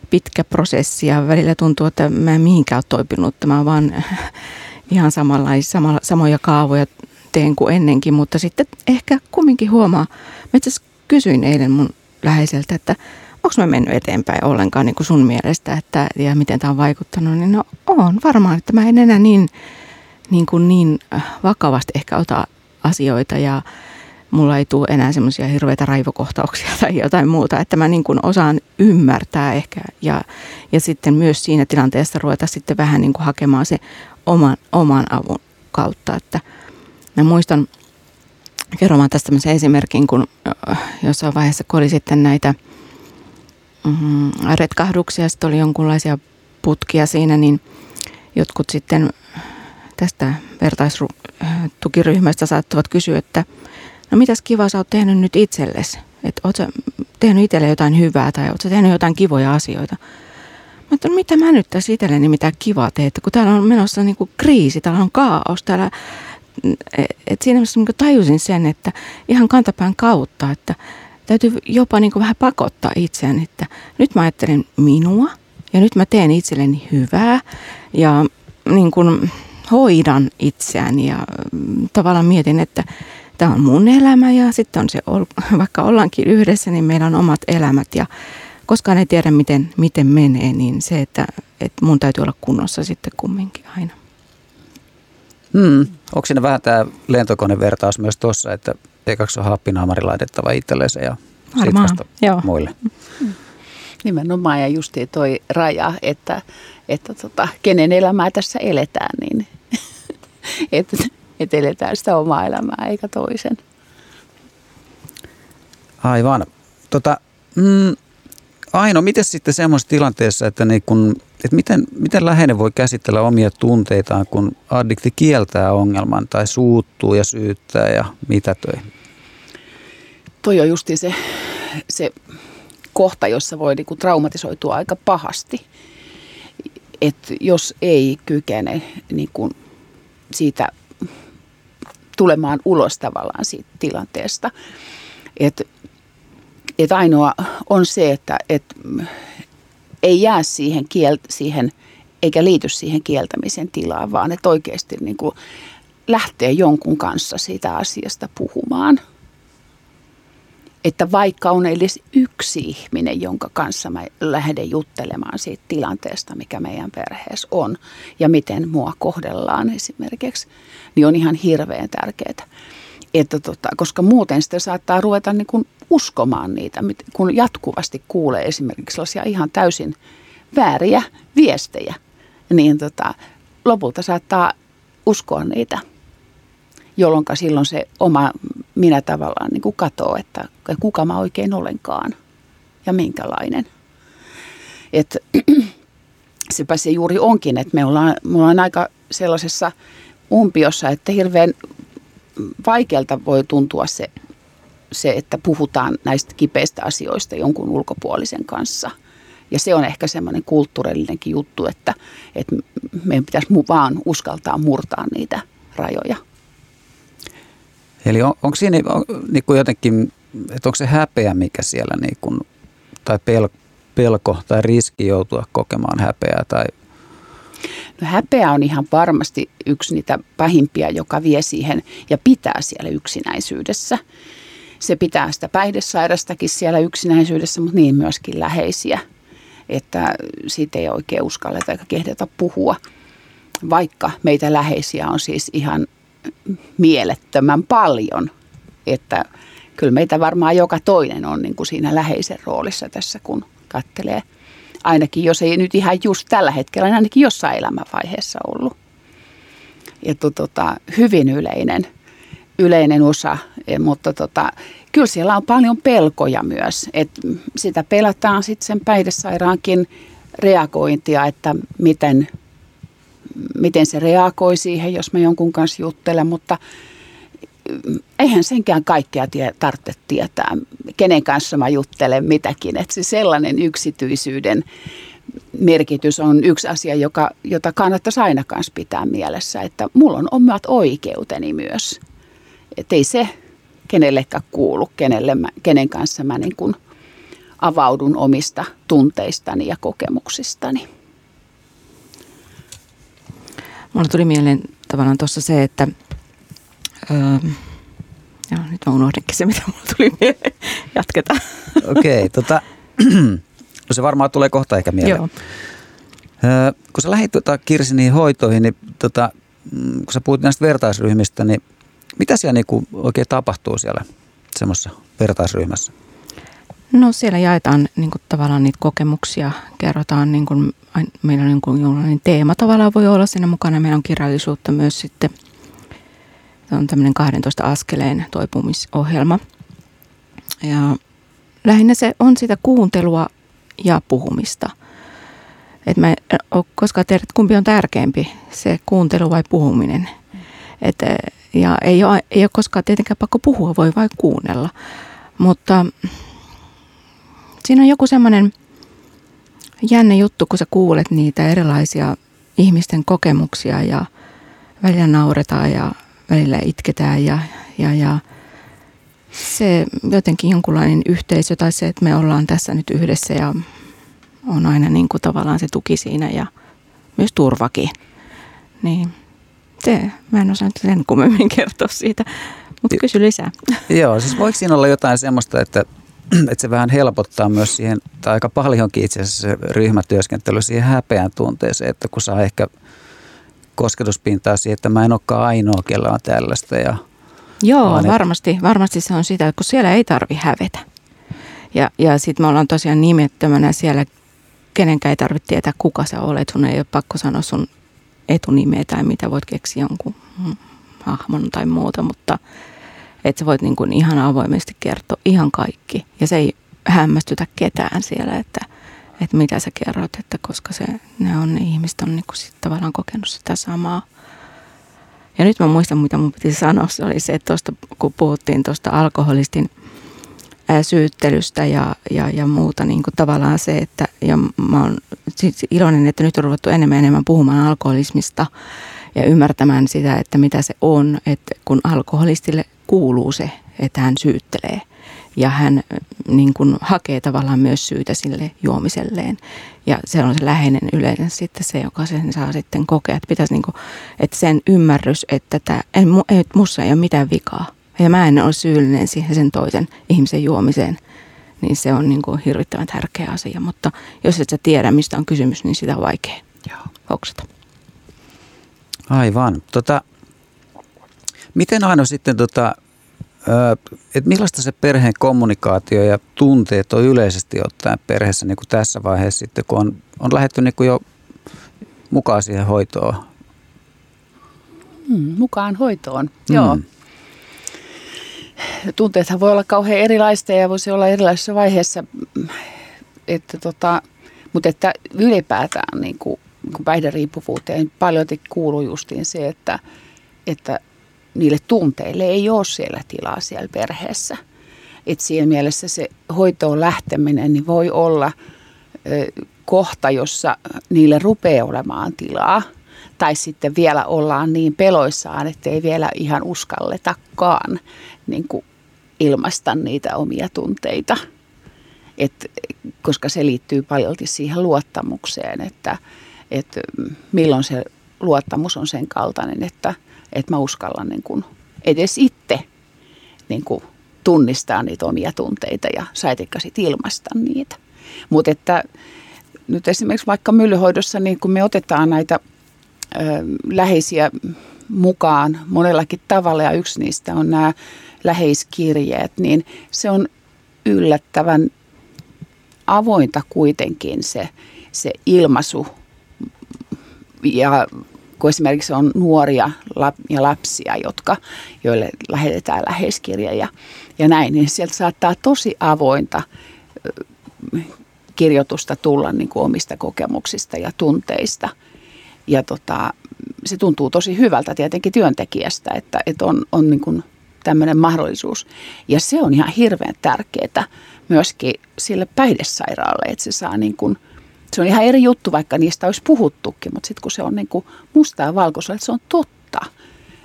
Speaker 2: pitkä prosessi ja välillä tuntuu, että mä en mihinkään ole toipunut. Mä vaan [laughs] ihan samanlaisia, samalla, samoja kaavoja teen kuin ennenkin, mutta sitten ehkä kumminkin huomaa. Mä itse kysyin eilen mun läheiseltä, että onko mä mennyt eteenpäin ollenkaan niin kuin sun mielestä että, ja miten tämä on vaikuttanut, niin no on varmaan, että mä en enää niin, niin, kuin niin vakavasti ehkä ota asioita ja mulla ei tule enää semmoisia hirveitä raivokohtauksia [laughs] tai jotain muuta, että mä niin kuin osaan ymmärtää ehkä ja, ja sitten myös siinä tilanteessa ruveta sitten vähän niin kuin hakemaan se oman, oman avun kautta, että mä muistan, kerromaan tästä tämmöisen esimerkin, kun jossain vaiheessa kun oli sitten näitä mm, retkahduksia, sitten oli jonkunlaisia kysymysputkia siinä, niin jotkut sitten tästä vertaistukiryhmästä saattavat kysyä, että no mitäs kivaa sä oot tehnyt nyt itsellesi? Että oot sä tehnyt itselle jotain hyvää tai oot sä tehnyt jotain kivoja asioita? Mä että no mitä mä nyt tässä itselleni mitä kivaa teet, kun täällä on menossa niin kuin kriisi, täällä on kaos, täällä et siinä mielessä niin tajusin sen, että ihan kantapään kautta, että täytyy jopa niin vähän pakottaa itseään, että nyt mä ajattelen minua ja nyt mä teen itselleni hyvää ja niin kuin hoidan itseäni ja mm, tavallaan mietin, että tämä on mun elämä ja sitten on se, [laughs] vaikka ollaankin yhdessä, niin meillä on omat elämät ja koskaan ei tiedä, miten, miten menee, niin se, että, että mun täytyy olla kunnossa sitten kumminkin aina.
Speaker 4: Hmm. Onko siinä vähän tämä lentokonevertaus myös tuossa, että ekaksi on happinaamari laitettava itsellensä ja sitten vasta Joo. muille?
Speaker 5: Nimenomaan ja justiin toi raja, että, että tota, kenen elämää tässä eletään, niin [laughs] että, että eletään sitä omaa elämää eikä toisen.
Speaker 4: Aivan. Tota, mm, Aino, miten sitten semmoisessa tilanteessa, että, niin kun, että miten, miten läheinen voi käsitellä omia tunteitaan, kun addikti kieltää ongelman tai suuttuu ja syyttää ja mitätöi?
Speaker 5: Toi on justi se, se kohta, jossa voi niin kuin traumatisoitua aika pahasti. että jos ei kykene niin kuin siitä tulemaan ulos tavallaan siitä tilanteesta. Että et ainoa on se, että et ei jää siihen, kiel, siihen eikä liity siihen kieltämisen tilaan, vaan että oikeasti niin kuin lähtee jonkun kanssa siitä asiasta puhumaan. Että vaikka on edes yksi ihminen, jonka kanssa mä lähden juttelemaan siitä tilanteesta, mikä meidän perheessä on ja miten mua kohdellaan esimerkiksi, niin on ihan hirveän tärkeää. Että tota, koska muuten sitten saattaa ruveta niin kuin uskomaan niitä, kun jatkuvasti kuulee esimerkiksi sellaisia ihan täysin vääriä viestejä, niin tota, lopulta saattaa uskoa niitä, jolloin silloin se oma minä tavallaan niin kuin katoo, että kuka mä oikein olenkaan ja minkälainen. Et, [clears throat] sepä se juuri onkin, että me ollaan, me ollaan aika sellaisessa umpiossa, että hirveän vaikealta voi tuntua se se, että puhutaan näistä kipeistä asioista jonkun ulkopuolisen kanssa. Ja se on ehkä semmoinen kulttuurillinenkin juttu, että, että meidän pitäisi vaan uskaltaa murtaa niitä rajoja.
Speaker 4: Eli on, onko siinä on, niin kuin jotenkin, että onko se häpeä, mikä siellä, niin kuin, tai pel, pelko tai riski joutua kokemaan häpeää tai
Speaker 5: No häpeä on ihan varmasti yksi niitä pahimpia, joka vie siihen ja pitää siellä yksinäisyydessä se pitää sitä päihdesairastakin siellä yksinäisyydessä, mutta niin myöskin läheisiä. Että siitä ei oikein uskalleta eikä kehdata puhua, vaikka meitä läheisiä on siis ihan mielettömän paljon. Että kyllä meitä varmaan joka toinen on niin kuin siinä läheisen roolissa tässä, kun kattelee. Ainakin jos ei nyt ihan just tällä hetkellä, niin ainakin jossain elämänvaiheessa ollut. Että tota, hyvin yleinen yleinen osa, e, mutta tota, kyllä siellä on paljon pelkoja myös. Et sitä pelataan sitten sen päihdesairaankin reagointia, että miten, miten se reagoi siihen, jos mä jonkun kanssa juttelen, mutta eihän senkään kaikkea tie, tarvitse tietää, kenen kanssa mä juttelen mitäkin. Että se sellainen yksityisyyden merkitys on yksi asia, joka, jota kannattaisi aina kanssa pitää mielessä, että mulla on omat oikeuteni myös – että ei se kenellekään kuulu, kenelle mä, kenen kanssa mä niin kuin avaudun omista tunteistani ja kokemuksistani.
Speaker 2: Mulla tuli mieleen tavallaan tuossa se, että öö, joo, nyt mä unohdinkin se, mitä mulla tuli mieleen. Jatketaan.
Speaker 4: Okei, okay, [laughs] tota, no [clears throat] se varmaan tulee kohta ehkä mieleen. Joo. Öö, kun sä lähdit tota Kirsiniin hoitoihin, niin tota, mm, kun sä puhut näistä vertaisryhmistä, niin mitä siellä niinku oikein tapahtuu siellä semmoisessa vertaisryhmässä?
Speaker 2: No siellä jaetaan niin kuin, tavallaan niitä kokemuksia, kerrotaan, niin kuin, meillä on niin kuin, teema tavallaan voi olla siinä mukana. Meillä on kirjallisuutta myös sitten. Se on tämmöinen 12 askeleen toipumisohjelma. Ja lähinnä se on sitä kuuntelua ja puhumista. että mä en ole koskaan tiedä, kumpi on tärkeämpi, se kuuntelu vai puhuminen. Et, ja ei ole, ei ole koskaan tietenkään pakko puhua, voi vain kuunnella. Mutta siinä on joku semmoinen jänne juttu, kun sä kuulet niitä erilaisia ihmisten kokemuksia ja välillä nauretaan ja välillä itketään ja, ja, ja se jotenkin jonkunlainen yhteisö tai se, että me ollaan tässä nyt yhdessä ja on aina niin kuin tavallaan se tuki siinä ja myös turvakin. Niin se, mä en osaa sen kummemmin [laughs] kertoa siitä, mutta kysy lisää. [laughs]
Speaker 4: Joo, siis voiko siinä olla jotain semmoista, että, [clears throat] että se vähän helpottaa myös siihen, tai aika paljonkin itse asiassa se ryhmätyöskentely siihen häpeän tunteeseen, että kun saa ehkä kosketuspintaa siihen, että mä en olekaan ainoa, kellä on tällaista. Ja,
Speaker 2: Joo, vaan varmasti, varmasti se on sitä, kun siellä ei tarvi hävetä. Ja, ja sitten me ollaan tosiaan nimettömänä siellä, kenenkään ei tarvitse tietää, kuka sä olet. Sun ei ole pakko sanoa sun etunimeä tai mitä voit keksiä jonkun hahmon tai muuta, mutta että sä voit niin kuin ihan avoimesti kertoa ihan kaikki. Ja se ei hämmästytä ketään siellä, että, että mitä sä kerrot, että koska se, ne on ne ihmiset on niin kuin sit tavallaan kokenut sitä samaa. Ja nyt mä muistan, mitä mun piti sanoa. Se oli se, että tosta, kun puhuttiin tuosta alkoholistin syyttelystä ja, ja, ja muuta, niin kuin tavallaan se, että ja mä oon siis iloinen, että nyt on ruvettu enemmän enemmän puhumaan alkoholismista ja ymmärtämään sitä, että mitä se on, että kun alkoholistille kuuluu se, että hän syyttelee ja hän niin kuin hakee tavallaan myös syytä sille juomiselleen. Ja se on se läheinen yleensä sitten se, joka sen saa sitten kokea. Että, pitäisi niin kuin, että sen ymmärrys, että tämä, ei, ei, mussa ei ole mitään vikaa. Ja mä en ole syyllinen siihen sen toisen ihmisen juomiseen. Niin se on niin kuin hirvittävän tärkeä asia. Mutta jos et sä tiedä, mistä on kysymys, niin sitä on vaikea hoksata.
Speaker 4: Aivan. Tota, miten aina sitten tota, että millaista se perheen kommunikaatio ja tunteet on yleisesti ottaen perheessä niin kuin tässä vaiheessa sitten, kun on, on lähdetty niin kuin jo mukaan siihen hoitoon?
Speaker 5: Hmm, mukaan hoitoon, mm. joo. Tunteethan voi olla kauhean erilaista ja voisi olla erilaisissa vaiheissa, että tota, mutta että ylipäätään niin kuin, niin kuin päihderiippuvuuteen paljon kuuluu justiin se, että, että niille tunteille ei ole siellä tilaa siellä perheessä. Et siinä mielessä se hoitoon lähteminen niin voi olla ö, kohta, jossa niille rupeaa olemaan tilaa. Tai sitten vielä ollaan niin peloissaan, että ei vielä ihan uskalletakaan niin kuin ilmaista niitä omia tunteita. Et, koska se liittyy paljolti siihen luottamukseen, että, että milloin se luottamus on sen kaltainen, että – että mä uskallan niin kuin edes itse niin kuin tunnistaa niitä omia tunteita ja saitikka sitten ilmaista niitä. Mutta että nyt esimerkiksi vaikka myllyhoidossa, niin kun me otetaan näitä ö, läheisiä mukaan monellakin tavalla ja yksi niistä on nämä läheiskirjeet, niin se on yllättävän avointa kuitenkin se, se ilmaisu ja kun esimerkiksi on nuoria ja lapsia, jotka, joille lähetetään läheiskirja ja, ja näin, niin sieltä saattaa tosi avointa kirjoitusta tulla niin kuin omista kokemuksista ja tunteista. Ja tota, se tuntuu tosi hyvältä tietenkin työntekijästä, että, että on, on niin kuin tämmöinen mahdollisuus. Ja se on ihan hirveän tärkeää myöskin sille päihdesairaalle, että se saa niin kuin – se on ihan eri juttu, vaikka niistä olisi puhuttukin, mutta sitten kun se on niin kuin mustaa valkoisella, että se on totta.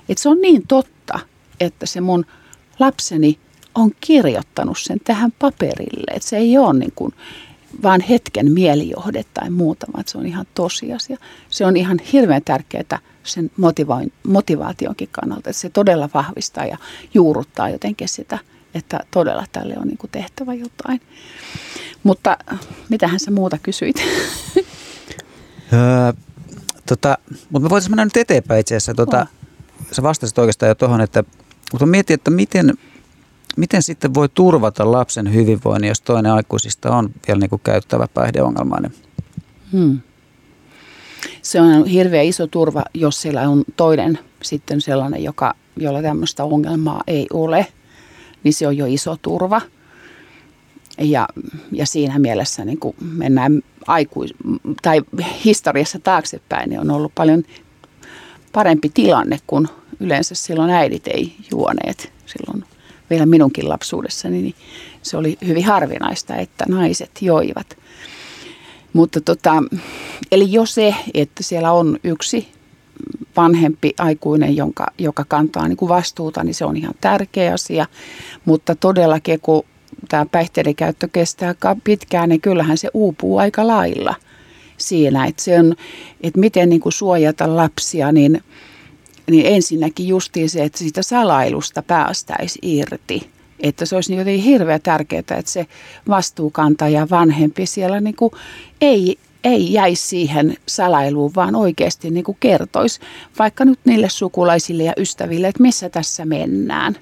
Speaker 5: Että se on niin totta, että se mun lapseni on kirjoittanut sen tähän paperille. Että se ei ole niin kuin vaan hetken mielijohde tai muuta, vaan se on ihan tosiasia. Se on ihan hirveän tärkeää sen motivaationkin kannalta, että se todella vahvistaa ja juuruttaa jotenkin sitä, että todella tälle on niin kuin tehtävä jotain. Mutta mitähän sä muuta kysyit? [laughs]
Speaker 4: öö, tota, mutta me voitaisiin mennä nyt eteenpäin itse asiassa. Tota. Sä vastasit oikeastaan jo tuohon, että mutta mietin, että miten, miten sitten voi turvata lapsen hyvinvoinnin, jos toinen aikuisista on vielä niin kuin käyttävä päihdeongelmainen? Hmm.
Speaker 5: Se on hirveän iso turva, jos siellä on toinen sitten sellainen, joka, jolla tämmöistä ongelmaa ei ole, niin se on jo iso turva – Ja, ja siinä mielessä niin kun mennään aikuis- tai historiassa taaksepäin, niin on ollut paljon parempi tilanne, kun yleensä silloin äidit ei juoneet. Silloin vielä minunkin lapsuudessani, niin se oli hyvin harvinaista, että naiset joivat. Mutta tota, eli jo se, että siellä on yksi vanhempi aikuinen, jonka, joka kantaa niin kuin vastuuta, niin se on ihan tärkeä asia. Mutta todellakin, kun tämä päihteiden käyttö kestää pitkään, niin kyllähän se uupuu aika lailla siinä, että, se on, että miten niin kuin suojata lapsia, niin, niin ensinnäkin justiin se, että siitä salailusta päästäisiin irti. Että se olisi jotenkin hirveän tärkeää, että se vastuukantaja vanhempi siellä niin kuin ei ei jäisi siihen salailuun, vaan oikeasti niin kuin kertoisi vaikka nyt niille sukulaisille ja ystäville, että missä tässä mennään.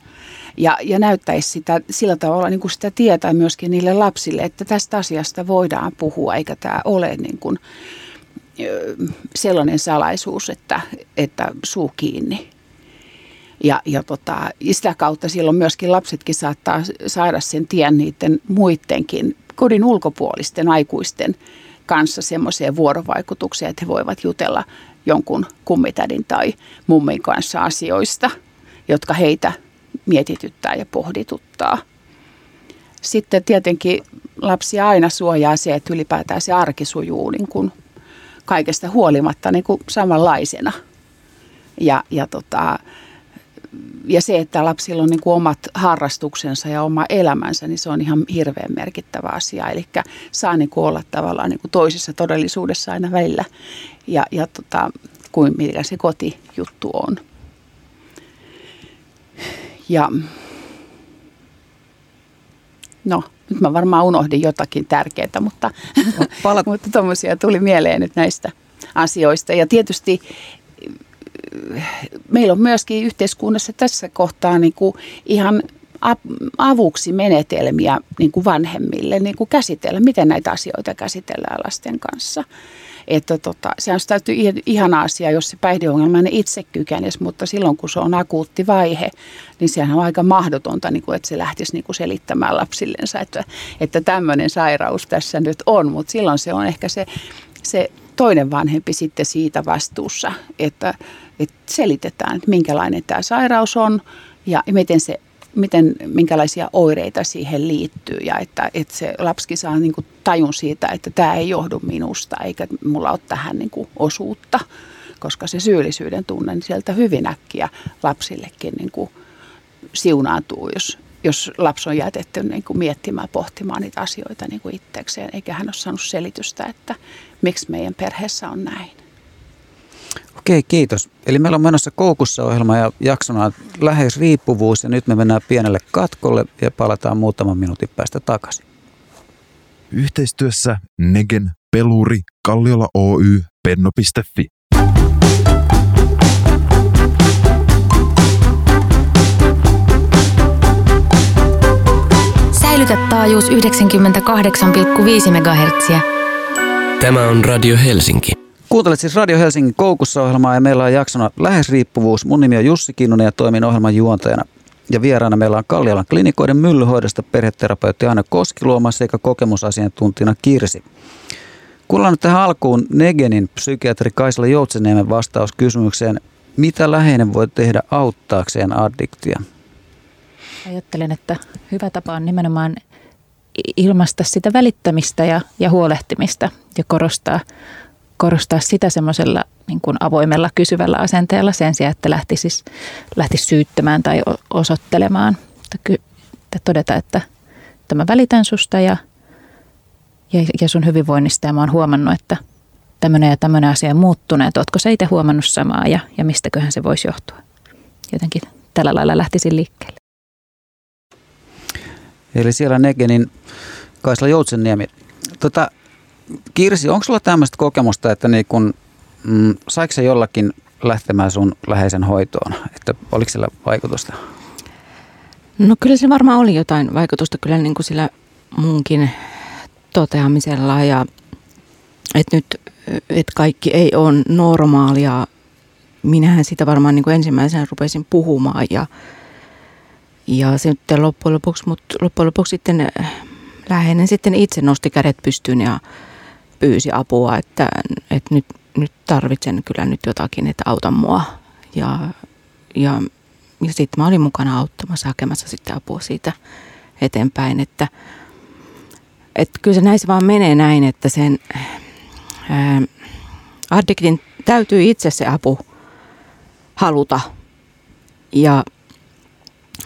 Speaker 5: Ja, ja näyttäisi sitä, sillä tavalla niin kuin sitä tietää myöskin niille lapsille, että tästä asiasta voidaan puhua, eikä tämä ole niin kuin, sellainen salaisuus, että, että suu kiinni. Ja, ja, tota, ja sitä kautta silloin myöskin lapsetkin saattaa saada sen tien niiden muidenkin kodin ulkopuolisten aikuisten kanssa semmoisia vuorovaikutuksia, että he voivat jutella jonkun kummitädin tai mummin kanssa asioista, jotka heitä mietityttää ja pohdituttaa. Sitten tietenkin lapsia aina suojaa se, että ylipäätään se arki sujuu niin kuin kaikesta huolimatta niin kuin samanlaisena. Ja, ja tota, ja se, että lapsilla on niin kuin omat harrastuksensa ja oma elämänsä, niin se on ihan hirveän merkittävä asia. Eli saa niin kuin olla tavallaan niin kuin toisessa todellisuudessa aina välillä ja, ja tota, kuin mikä se kotijuttu on. Ja no, nyt mä varmaan unohdin jotakin tärkeää, mutta, Palat. [laughs] mutta tuommoisia tuli mieleen nyt näistä asioista. Ja tietysti meillä on myöskin yhteiskunnassa tässä kohtaa niin kuin ihan avuksi menetelmiä niin kuin vanhemmille niin kuin käsitellä, miten näitä asioita käsitellään lasten kanssa. Että tota, se on täytyy ihana asia, jos se päihdeongelmainen itse kykenisi, mutta silloin kun se on akuutti vaihe, niin sehän on aika mahdotonta, niin kuin, että se lähtisi niin kuin selittämään lapsillensa, että, että tämmöinen sairaus tässä nyt on, mutta silloin se on ehkä se, se toinen vanhempi sitten siitä vastuussa, että, että selitetään, että minkälainen tämä sairaus on ja miten se miten, minkälaisia oireita siihen liittyy ja että, että se lapski saa niin kuin tajun siitä, että tämä ei johdu minusta eikä mulla ole tähän niin kuin osuutta, koska se syyllisyyden tunne niin sieltä hyvin äkkiä lapsillekin niin kuin siunaantuu, jos, jos lapsi on jätetty niin kuin miettimään, pohtimaan niitä asioita niin kuin itsekseen, eikä hän ole saanut selitystä, että miksi meidän perheessä on näin.
Speaker 4: Okei, kiitos. Eli meillä on menossa Koukussa ohjelma ja jaksona lähes riippuvuus ja nyt me mennään pienelle katkolle ja palataan muutaman minuutin päästä takaisin.
Speaker 3: Yhteistyössä Negen, Peluri, Kalliola Oy, Penno.fi.
Speaker 6: Säilytä taajuus 98,5 MHz.
Speaker 1: Tämä on Radio Helsinki.
Speaker 4: Kuuntelet siis Radio Helsingin koukussa ohjelmaa ja meillä on jaksona Lähes riippuvuus. Mun nimi on Jussi Kinnunen ja toimin ohjelman juontajana. Ja vieraana meillä on Kallialan klinikoiden myllyhoidosta perheterapeutti Anna Koskiluoma sekä kokemusasiantuntijana Kirsi. Kuullaan nyt tähän alkuun Negenin psykiatri Kaisla Joutseniemen vastaus kysymykseen, mitä läheinen voi tehdä auttaakseen addiktia?
Speaker 7: Ajattelen, että hyvä tapa on nimenomaan ilmaista sitä välittämistä ja, ja huolehtimista ja korostaa, korostaa sitä semmoisella niin kuin avoimella kysyvällä asenteella sen sijaan, että lähtisi, lähtisi syyttämään tai osoittelemaan. Että todeta, että, että mä välitän susta ja, ja, ja sun hyvinvoinnista ja mä oon huomannut, että tämmöinen ja tämmöinen asia on muuttunut, ootko sä itse huomannut samaa ja, ja mistäköhän se voisi johtua. Jotenkin tällä lailla lähtisin liikkeelle.
Speaker 4: Eli siellä Negenin Kaisla Joutsenniemi. Tota, Kirsi, onko sulla tämmöistä kokemusta, että niin kun, mm, saiko se jollakin lähtemään sun läheisen hoitoon? Että oliko sillä vaikutusta?
Speaker 2: No kyllä se varmaan oli jotain vaikutusta kyllä niin kuin sillä munkin toteamisella ja että nyt että kaikki ei ole normaalia. Minähän sitä varmaan niin kuin ensimmäisenä rupesin puhumaan ja, ja sitten loppujen lopuksi, mutta loppujen lopuksi sitten läheinen sitten itse nosti kädet pystyyn ja pyysi apua, että, että nyt, nyt tarvitsen kyllä nyt jotakin, että auta mua. Ja, ja, ja sitten mä olin mukana auttamassa, hakemassa sitten apua siitä eteenpäin, että, että kyllä se näissä vaan menee näin, että sen ää, addiktin täytyy itse se apu haluta. Ja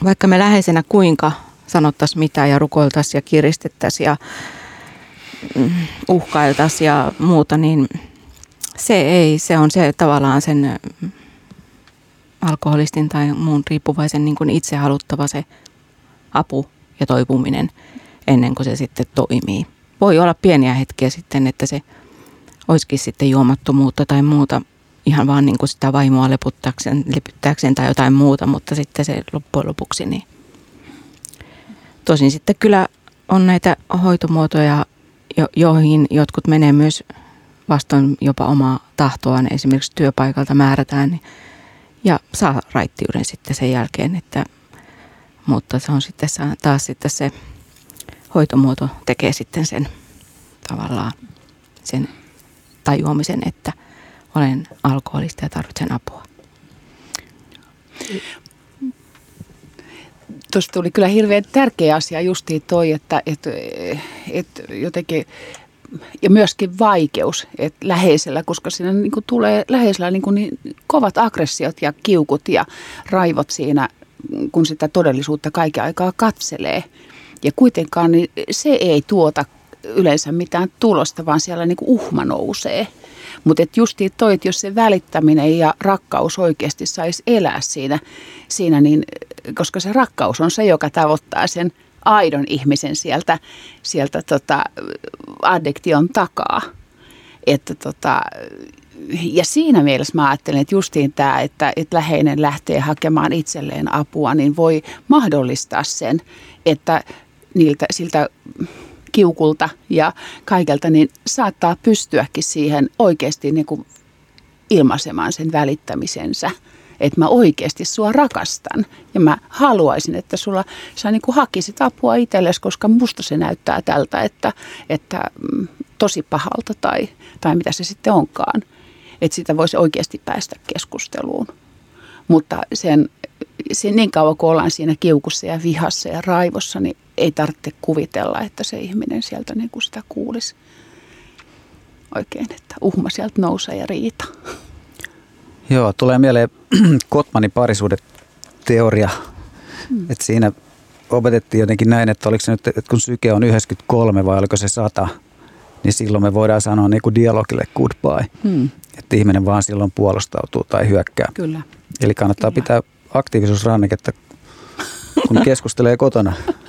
Speaker 2: vaikka me läheisenä kuinka sanottaisiin mitä ja rukoiltaisiin ja kiristettäisiin ja uhkailtaisiin ja muuta, niin se ei, se on se tavallaan sen alkoholistin tai muun riippuvaisen niin kuin itse haluttava se apu ja toipuminen ennen kuin se sitten toimii. Voi olla pieniä hetkiä sitten, että se olisikin sitten juomattomuutta tai muuta, ihan vaan niin kuin sitä vaimoa leputtaakseen, lepyttääkseen tai jotain muuta, mutta sitten se loppujen lopuksi niin. Tosin sitten kyllä on näitä hoitomuotoja, jo, joihin jotkut menee myös vastoin jopa omaa tahtoaan, esimerkiksi työpaikalta määrätään niin, ja saa raittiuden sitten sen jälkeen, että, mutta se on sitten taas sitten se hoitomuoto tekee sitten sen tavallaan sen tajuamisen, että olen alkoholista ja tarvitsen apua.
Speaker 5: Tuosta tuli kyllä hirveän tärkeä asia justiin toi, että, että, että jotenkin ja myöskin vaikeus että läheisellä, koska siinä niin kuin tulee läheisellä niin, kuin niin kovat aggressiot ja kiukut ja raivot siinä, kun sitä todellisuutta kaiken aikaa katselee. Ja kuitenkaan niin se ei tuota yleensä mitään tulosta, vaan siellä niin kuin uhma nousee. Mutta justiin toi, että jos se välittäminen ja rakkaus oikeasti saisi elää siinä, siinä niin, koska se rakkaus on se, joka tavoittaa sen aidon ihmisen sieltä, sieltä tota, addiktion takaa. Että tota, ja siinä mielessä mä ajattelen, että justiin tämä, että, että läheinen lähtee hakemaan itselleen apua, niin voi mahdollistaa sen, että niiltä, siltä kiukulta ja kaikelta, niin saattaa pystyäkin siihen oikeasti niin kuin ilmaisemaan sen välittämisensä. Että mä oikeasti sua rakastan ja mä haluaisin, että sulla sä niin kuin hakisit apua itsellesi, koska musta se näyttää tältä, että, että mm, tosi pahalta tai, tai mitä se sitten onkaan. Että sitä voisi oikeasti päästä keskusteluun. Mutta sen, sen niin kauan kun ollaan siinä kiukussa ja vihassa ja raivossa, niin ei tarvitse kuvitella, että se ihminen sieltä niin kuin sitä kuulisi oikein, että uhma sieltä nousee ja riita.
Speaker 4: Joo, tulee mieleen [clears throat] Kotmanin parisuudeteoria, hmm. että siinä opetettiin jotenkin näin, että oliko se nyt, että kun syke on 93 vai oliko se 100, niin silloin me voidaan sanoa niin kuin dialogille goodbye. Hmm. Että ihminen vaan silloin puolustautuu tai hyökkää.
Speaker 5: Kyllä.
Speaker 4: Eli kannattaa Kyllä. pitää aktiivisuusranneketta, kun keskustelee kotona. [laughs]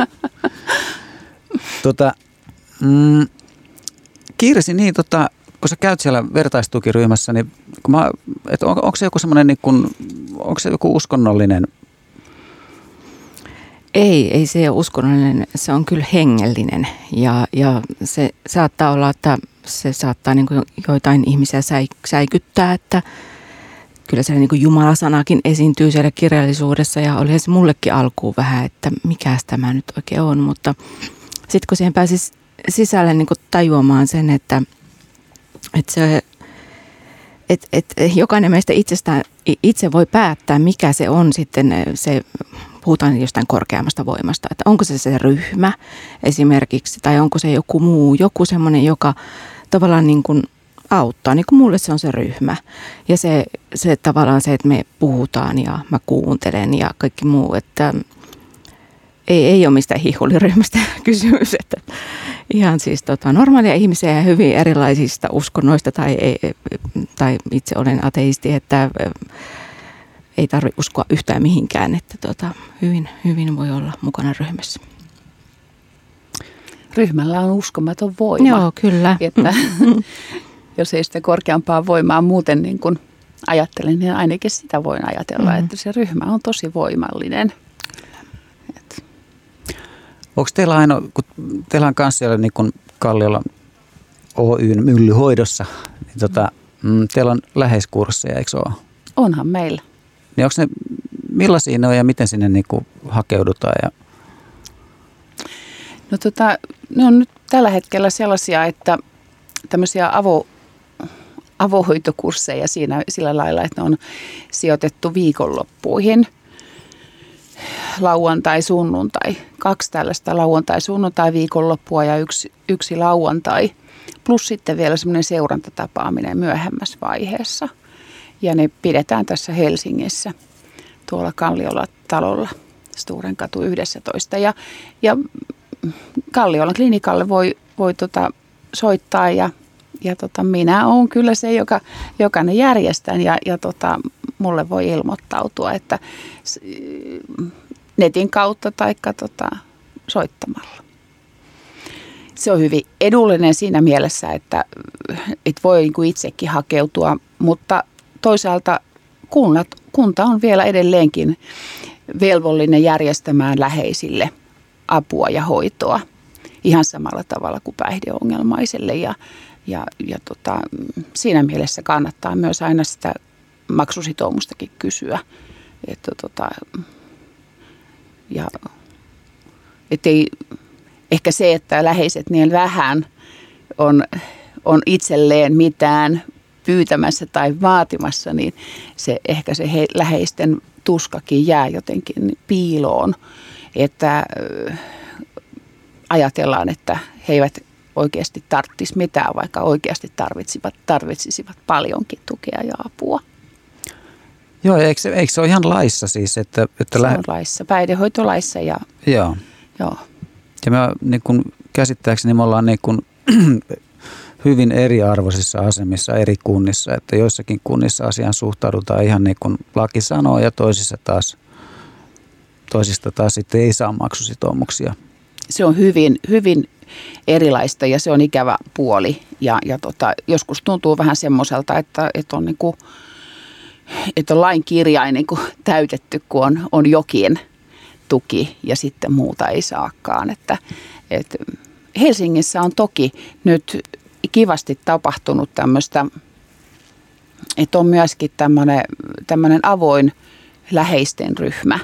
Speaker 4: tota, mm, Kirsi, niin tota, kun sä käyt siellä vertaistukiryhmässä, niin mä, et on, onko se joku semmoinen, niin kun, onko se joku uskonnollinen?
Speaker 2: Ei, ei se ole uskonnollinen, se on kyllä hengellinen. Ja, ja se saattaa olla, että se saattaa niin joitain ihmisiä säi, säikyttää, että kyllä siellä niin kuin Jumalasanakin esiintyy siellä kirjallisuudessa. Ja oli se mullekin alkuun vähän, että mikä tämä nyt oikein on, mutta sitten kun siihen pääsisi sisälle niin tajuamaan sen, että, että se et, et, jokainen meistä itsestään, itse voi päättää, mikä se on sitten se, puhutaan jostain korkeammasta voimasta, että onko se se ryhmä esimerkiksi, tai onko se joku muu, joku semmoinen, joka tavallaan niin kuin auttaa. Niin kuin mulle se on se ryhmä. Ja se, se tavallaan se, että me puhutaan ja mä kuuntelen ja kaikki muu, että ei, ei ole mistään hihuliryhmästä [laughs] kysymys, että ihan siis tota, normaalia ihmisiä ja hyvin erilaisista uskonnoista tai, ei, tai itse olen ateisti, että ei tarvitse uskoa yhtään mihinkään, että tota, hyvin, hyvin voi olla mukana ryhmässä.
Speaker 5: Ryhmällä on uskomaton voima.
Speaker 2: Joo, kyllä.
Speaker 5: Että, [laughs] jos ei sitä korkeampaa voimaa muuten niin kuin ajattelen, niin ainakin sitä voin ajatella, mm. että se ryhmä on tosi voimallinen.
Speaker 4: Onko teillä aina, kun teillä on kanssa siellä niin kuin Kalliolla Oyn myllyhoidossa, niin tota, mm, teillä on läheiskursseja, eikö ole?
Speaker 5: Onhan meillä.
Speaker 4: Niin onko ne, millaisia ne on ja miten sinne niin kuin hakeudutaan? Ja...
Speaker 5: No tota, ne on nyt tällä hetkellä sellaisia, että tämmöisiä avo, avohoitokursseja siinä sillä lailla, että ne on sijoitettu viikonloppuihin. Lauantai, sunnuntai. Kaksi tällaista lauantai, sunnuntai viikonloppua ja yksi, yksi lauantai. Plus sitten vielä semmoinen seurantatapaaminen myöhemmässä vaiheessa. Ja ne pidetään tässä Helsingissä tuolla Kalliolla talolla Sturen katu 11. Ja, ja Kalliolan klinikalle voi, voi tota soittaa ja, ja tota, minä olen kyllä se, joka, joka ne järjestän ja, ja tota, mulle voi ilmoittautua, että netin kautta tai tota, soittamalla. Se on hyvin edullinen siinä mielessä, että, että voi niin kuin itsekin hakeutua, mutta toisaalta kunnat, kunta on vielä edelleenkin velvollinen järjestämään läheisille apua ja hoitoa ihan samalla tavalla kuin päihdeongelmaiselle. Ja, ja, ja tota, siinä mielessä kannattaa myös aina sitä maksusitoumustakin kysyä. Että tota, ja, ettei, ehkä se, että läheiset niin vähän on, on itselleen mitään pyytämässä tai vaatimassa, niin se, ehkä se he, läheisten tuskakin jää jotenkin piiloon, että ajatellaan, että he eivät oikeasti tarvitsisi mitään, vaikka oikeasti tarvitsisivat, tarvitsisivat paljonkin tukea ja apua.
Speaker 4: Joo, eikö, eikö se ole ihan laissa siis? Että, että
Speaker 5: se lä- on laissa, päihdehoitolaissa ja
Speaker 4: joo.
Speaker 5: joo.
Speaker 4: Ja me niin kun, käsittääkseni me ollaan niin kun, [clears throat] hyvin eriarvoisissa asemissa eri kunnissa, että joissakin kunnissa asiaan suhtaudutaan ihan niin kuin laki sanoo ja toisissa taas, toisista taas sitten ei saa maksusitoumuksia.
Speaker 5: Se on hyvin, hyvin erilaista ja se on ikävä puoli ja, ja tota, joskus tuntuu vähän semmoiselta, että, että on niin kuin, että on lain kirjain niin kuin täytetty, kun on, on jokin tuki ja sitten muuta ei saakaan. Että, että Helsingissä on toki nyt kivasti tapahtunut tämmöistä, että on myöskin tämmöinen, tämmöinen avoin läheisten ryhmä,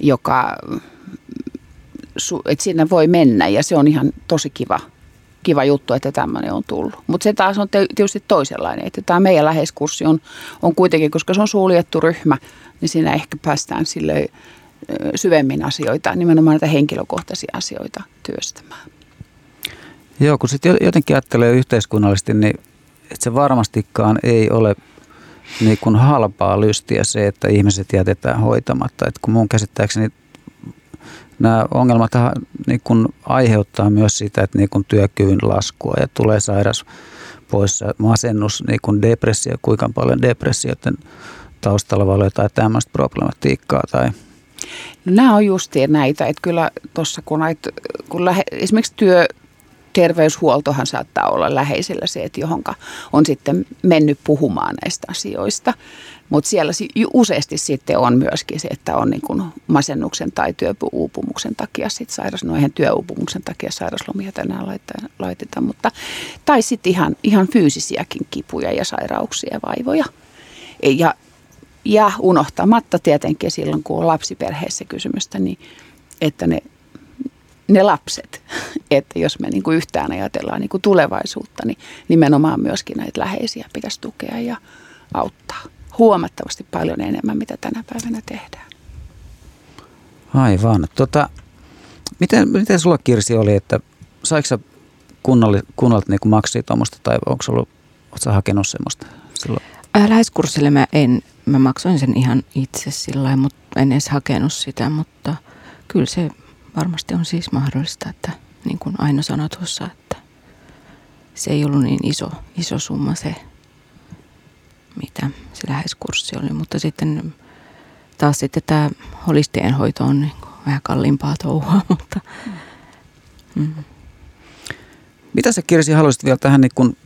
Speaker 5: joka, että sinne voi mennä ja se on ihan tosi kiva, kiva juttu, että tämmöinen on tullut. Mutta se taas on tietysti toisenlainen, että tämä meidän läheiskurssi on, on kuitenkin, koska se on suljettu ryhmä, niin siinä ehkä päästään sille syvemmin asioita, nimenomaan näitä henkilökohtaisia asioita työstämään.
Speaker 4: Joo, kun sitten jotenkin ajattelee yhteiskunnallisesti, niin että se varmastikaan ei ole niin kuin halpaa lystiä se, että ihmiset jätetään hoitamatta. Et kun mun käsittääkseni nämä ongelmat niin kuin aiheuttaa myös sitä, että niin kuin työkyvyn laskua ja tulee sairas poissa masennus, niin kuin depressio, kuinka paljon depressioiden taustalla voi olla jotain tämmöistä problematiikkaa tai
Speaker 5: No, nämä on justiin näitä, että kyllä tuossa kun, näitä, kun lähe, esimerkiksi työ, terveyshuoltohan saattaa olla läheisellä se, että johonka on sitten mennyt puhumaan näistä asioista. Mutta siellä useasti sitten on myöskin se, että on niin masennuksen tai työuupumuksen takia sit sairas, no eihän työuupumuksen takia sairaslomia tänään laiteta, laiteta, mutta, tai sitten ihan, ihan fyysisiäkin kipuja ja sairauksia ja vaivoja. Ja, ja unohtamatta tietenkin silloin, kun on lapsiperheessä kysymystä, niin että ne ne lapset. [laughs] Että jos me niin kuin yhtään ajatellaan niin kuin tulevaisuutta, niin nimenomaan myöskin näitä läheisiä pitäisi tukea ja auttaa huomattavasti paljon enemmän, mitä tänä päivänä tehdään.
Speaker 4: Aivan. Tota, miten, miten sulla Kirsi oli, että saiko sä kunnalli, kunnalta niin maksia tuommoista tai onko ollut, sä hakenut semmoista silloin?
Speaker 2: Läheiskurssille mä en, mä maksoin sen ihan itse sillä mutta en edes hakenut sitä, mutta kyllä se varmasti on siis mahdollista, että niin kuin Aino sanoi tuossa, että se ei ollut niin iso, iso summa se, mitä se läheiskurssi oli. Mutta sitten taas sitten tämä holistien hoito on niin kuin vähän kalliimpaa touhua, [laughs] mutta... Mm.
Speaker 4: Mitä sä Kirsi haluaisit vielä tähän niin kuin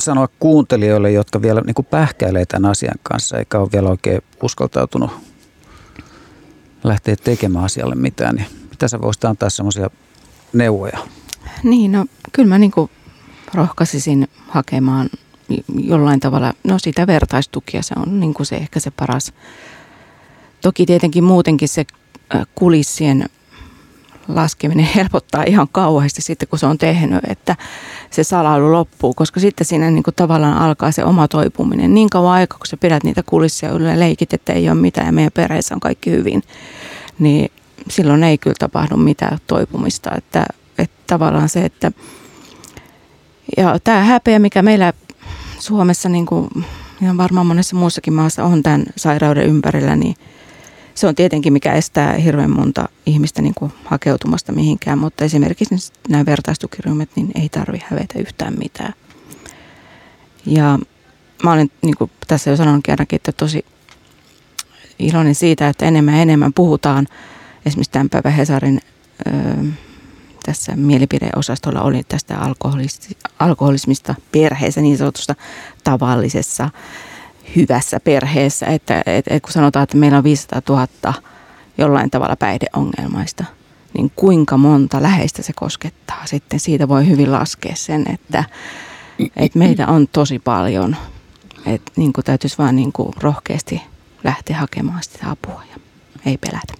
Speaker 4: sanoa kuuntelijoille, jotka vielä niin kuin pähkäilee tämän asian kanssa, eikä ole vielä oikein uskaltautunut lähteä tekemään asialle mitään, niin mitä sä voisit antaa semmoisia neuvoja?
Speaker 2: Niin, no kyllä mä niin rohkaisisin hakemaan jollain tavalla, no sitä vertaistukia, se on niin kuin se ehkä se paras. Toki tietenkin muutenkin se kulissien laskeminen helpottaa ihan kauheasti sitten, kun se on tehnyt, että se salailu loppuu, koska sitten siinä niin kuin tavallaan alkaa se oma toipuminen. Niin kauan aikaa, kun sä pidät niitä kulissia yllä leikit, että ei ole mitään ja meidän perheessä on kaikki hyvin, niin silloin ei kyllä tapahdu mitään toipumista. Että, että tavallaan se, että ja tämä häpeä, mikä meillä Suomessa niin kuin, ja varmaan monessa muussakin maassa on tämän sairauden ympärillä, niin se on tietenkin, mikä estää hirveän monta ihmistä niin kuin hakeutumasta mihinkään, mutta esimerkiksi nämä vertaistukiryhmät, niin ei tarvi hävetä yhtään mitään. Ja mä olen niin kuin tässä jo sanonut ainakin, että tosi iloinen siitä, että enemmän ja enemmän puhutaan esimerkiksi tämän päivän Hesarin ö, tässä mielipideosastolla oli tästä alkoholismista perheessä, niin sanotusta tavallisessa hyvässä perheessä. Että, et, et kun sanotaan, että meillä on 500 000 jollain tavalla päihdeongelmaista, niin kuinka monta läheistä se koskettaa sitten. Siitä voi hyvin laskea sen, että, että meitä on tosi paljon. Että niin kuin täytyisi vaan niin kuin rohkeasti lähteä hakemaan sitä apua ja ei pelätä.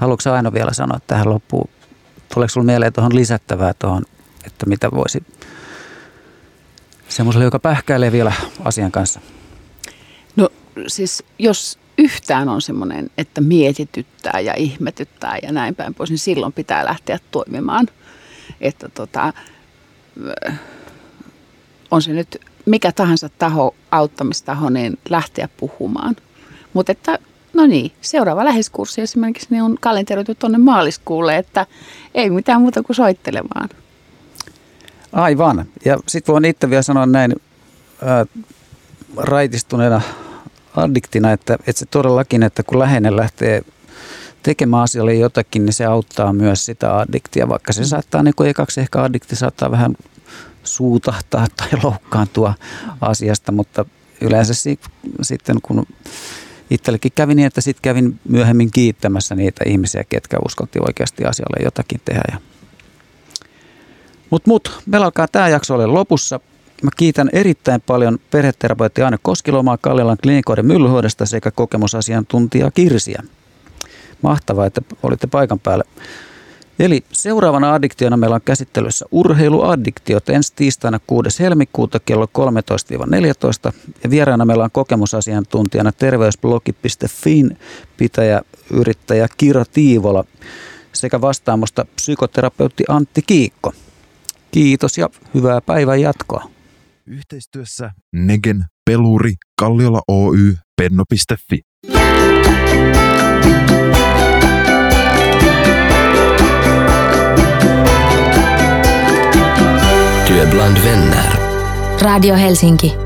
Speaker 4: Haluatko Aino vielä sanoa tähän loppuun? Tuleeko sinulle mieleen tuohon lisättävää tuohon, että mitä voisi semmoiselle, joka pähkäilee vielä asian kanssa?
Speaker 5: No siis jos yhtään on semmoinen, että mietityttää ja ihmetyttää ja näin päin pois, niin silloin pitää lähteä toimimaan. Että tota, on se nyt mikä tahansa taho, auttamistaho, niin lähteä puhumaan. Mutta että No niin, seuraava läheskurssi esimerkiksi niin on kalenteroitu tuonne maaliskuulle, että ei mitään muuta kuin soittelemaan.
Speaker 4: Aivan. Ja sitten voin itse vielä sanoa näin ää, raitistuneena addiktina, että, että se todellakin, että kun läheinen lähtee tekemään asialle jotakin, niin se auttaa myös sitä addiktia, vaikka se saattaa, niin kuin ekaksi ehkä addikti saattaa vähän suutahtaa tai [laughs] loukkaantua asiasta, mutta yleensä sitten kun itsellekin kävi niin, että sitten kävin myöhemmin kiittämässä niitä ihmisiä, ketkä uskotti oikeasti asialle jotakin tehdä. Ja mutta mut, meillä alkaa tämä jakso olla lopussa. Mä kiitän erittäin paljon perheterapeutti Aine Koskilomaa Kallialan klinikoiden myllyhoidosta sekä kokemusasiantuntija Kirsiä. Mahtavaa, että olitte paikan päällä. Eli seuraavana addiktiona meillä on käsittelyssä urheiluaddiktiot ensi tiistaina 6. helmikuuta kello 13-14. Ja vieraana meillä on kokemusasiantuntijana terveysblogi.fin pitäjä yrittäjä Kira Tiivola sekä vastaamosta psykoterapeutti Antti Kiikko. Kiitos ja hyvää päivän jatkoa.
Speaker 3: Yhteistyössä Negen, Peluri, Kalliola Oy, Penno.fi.
Speaker 1: Työ bland vänner.
Speaker 6: Radio Helsinki.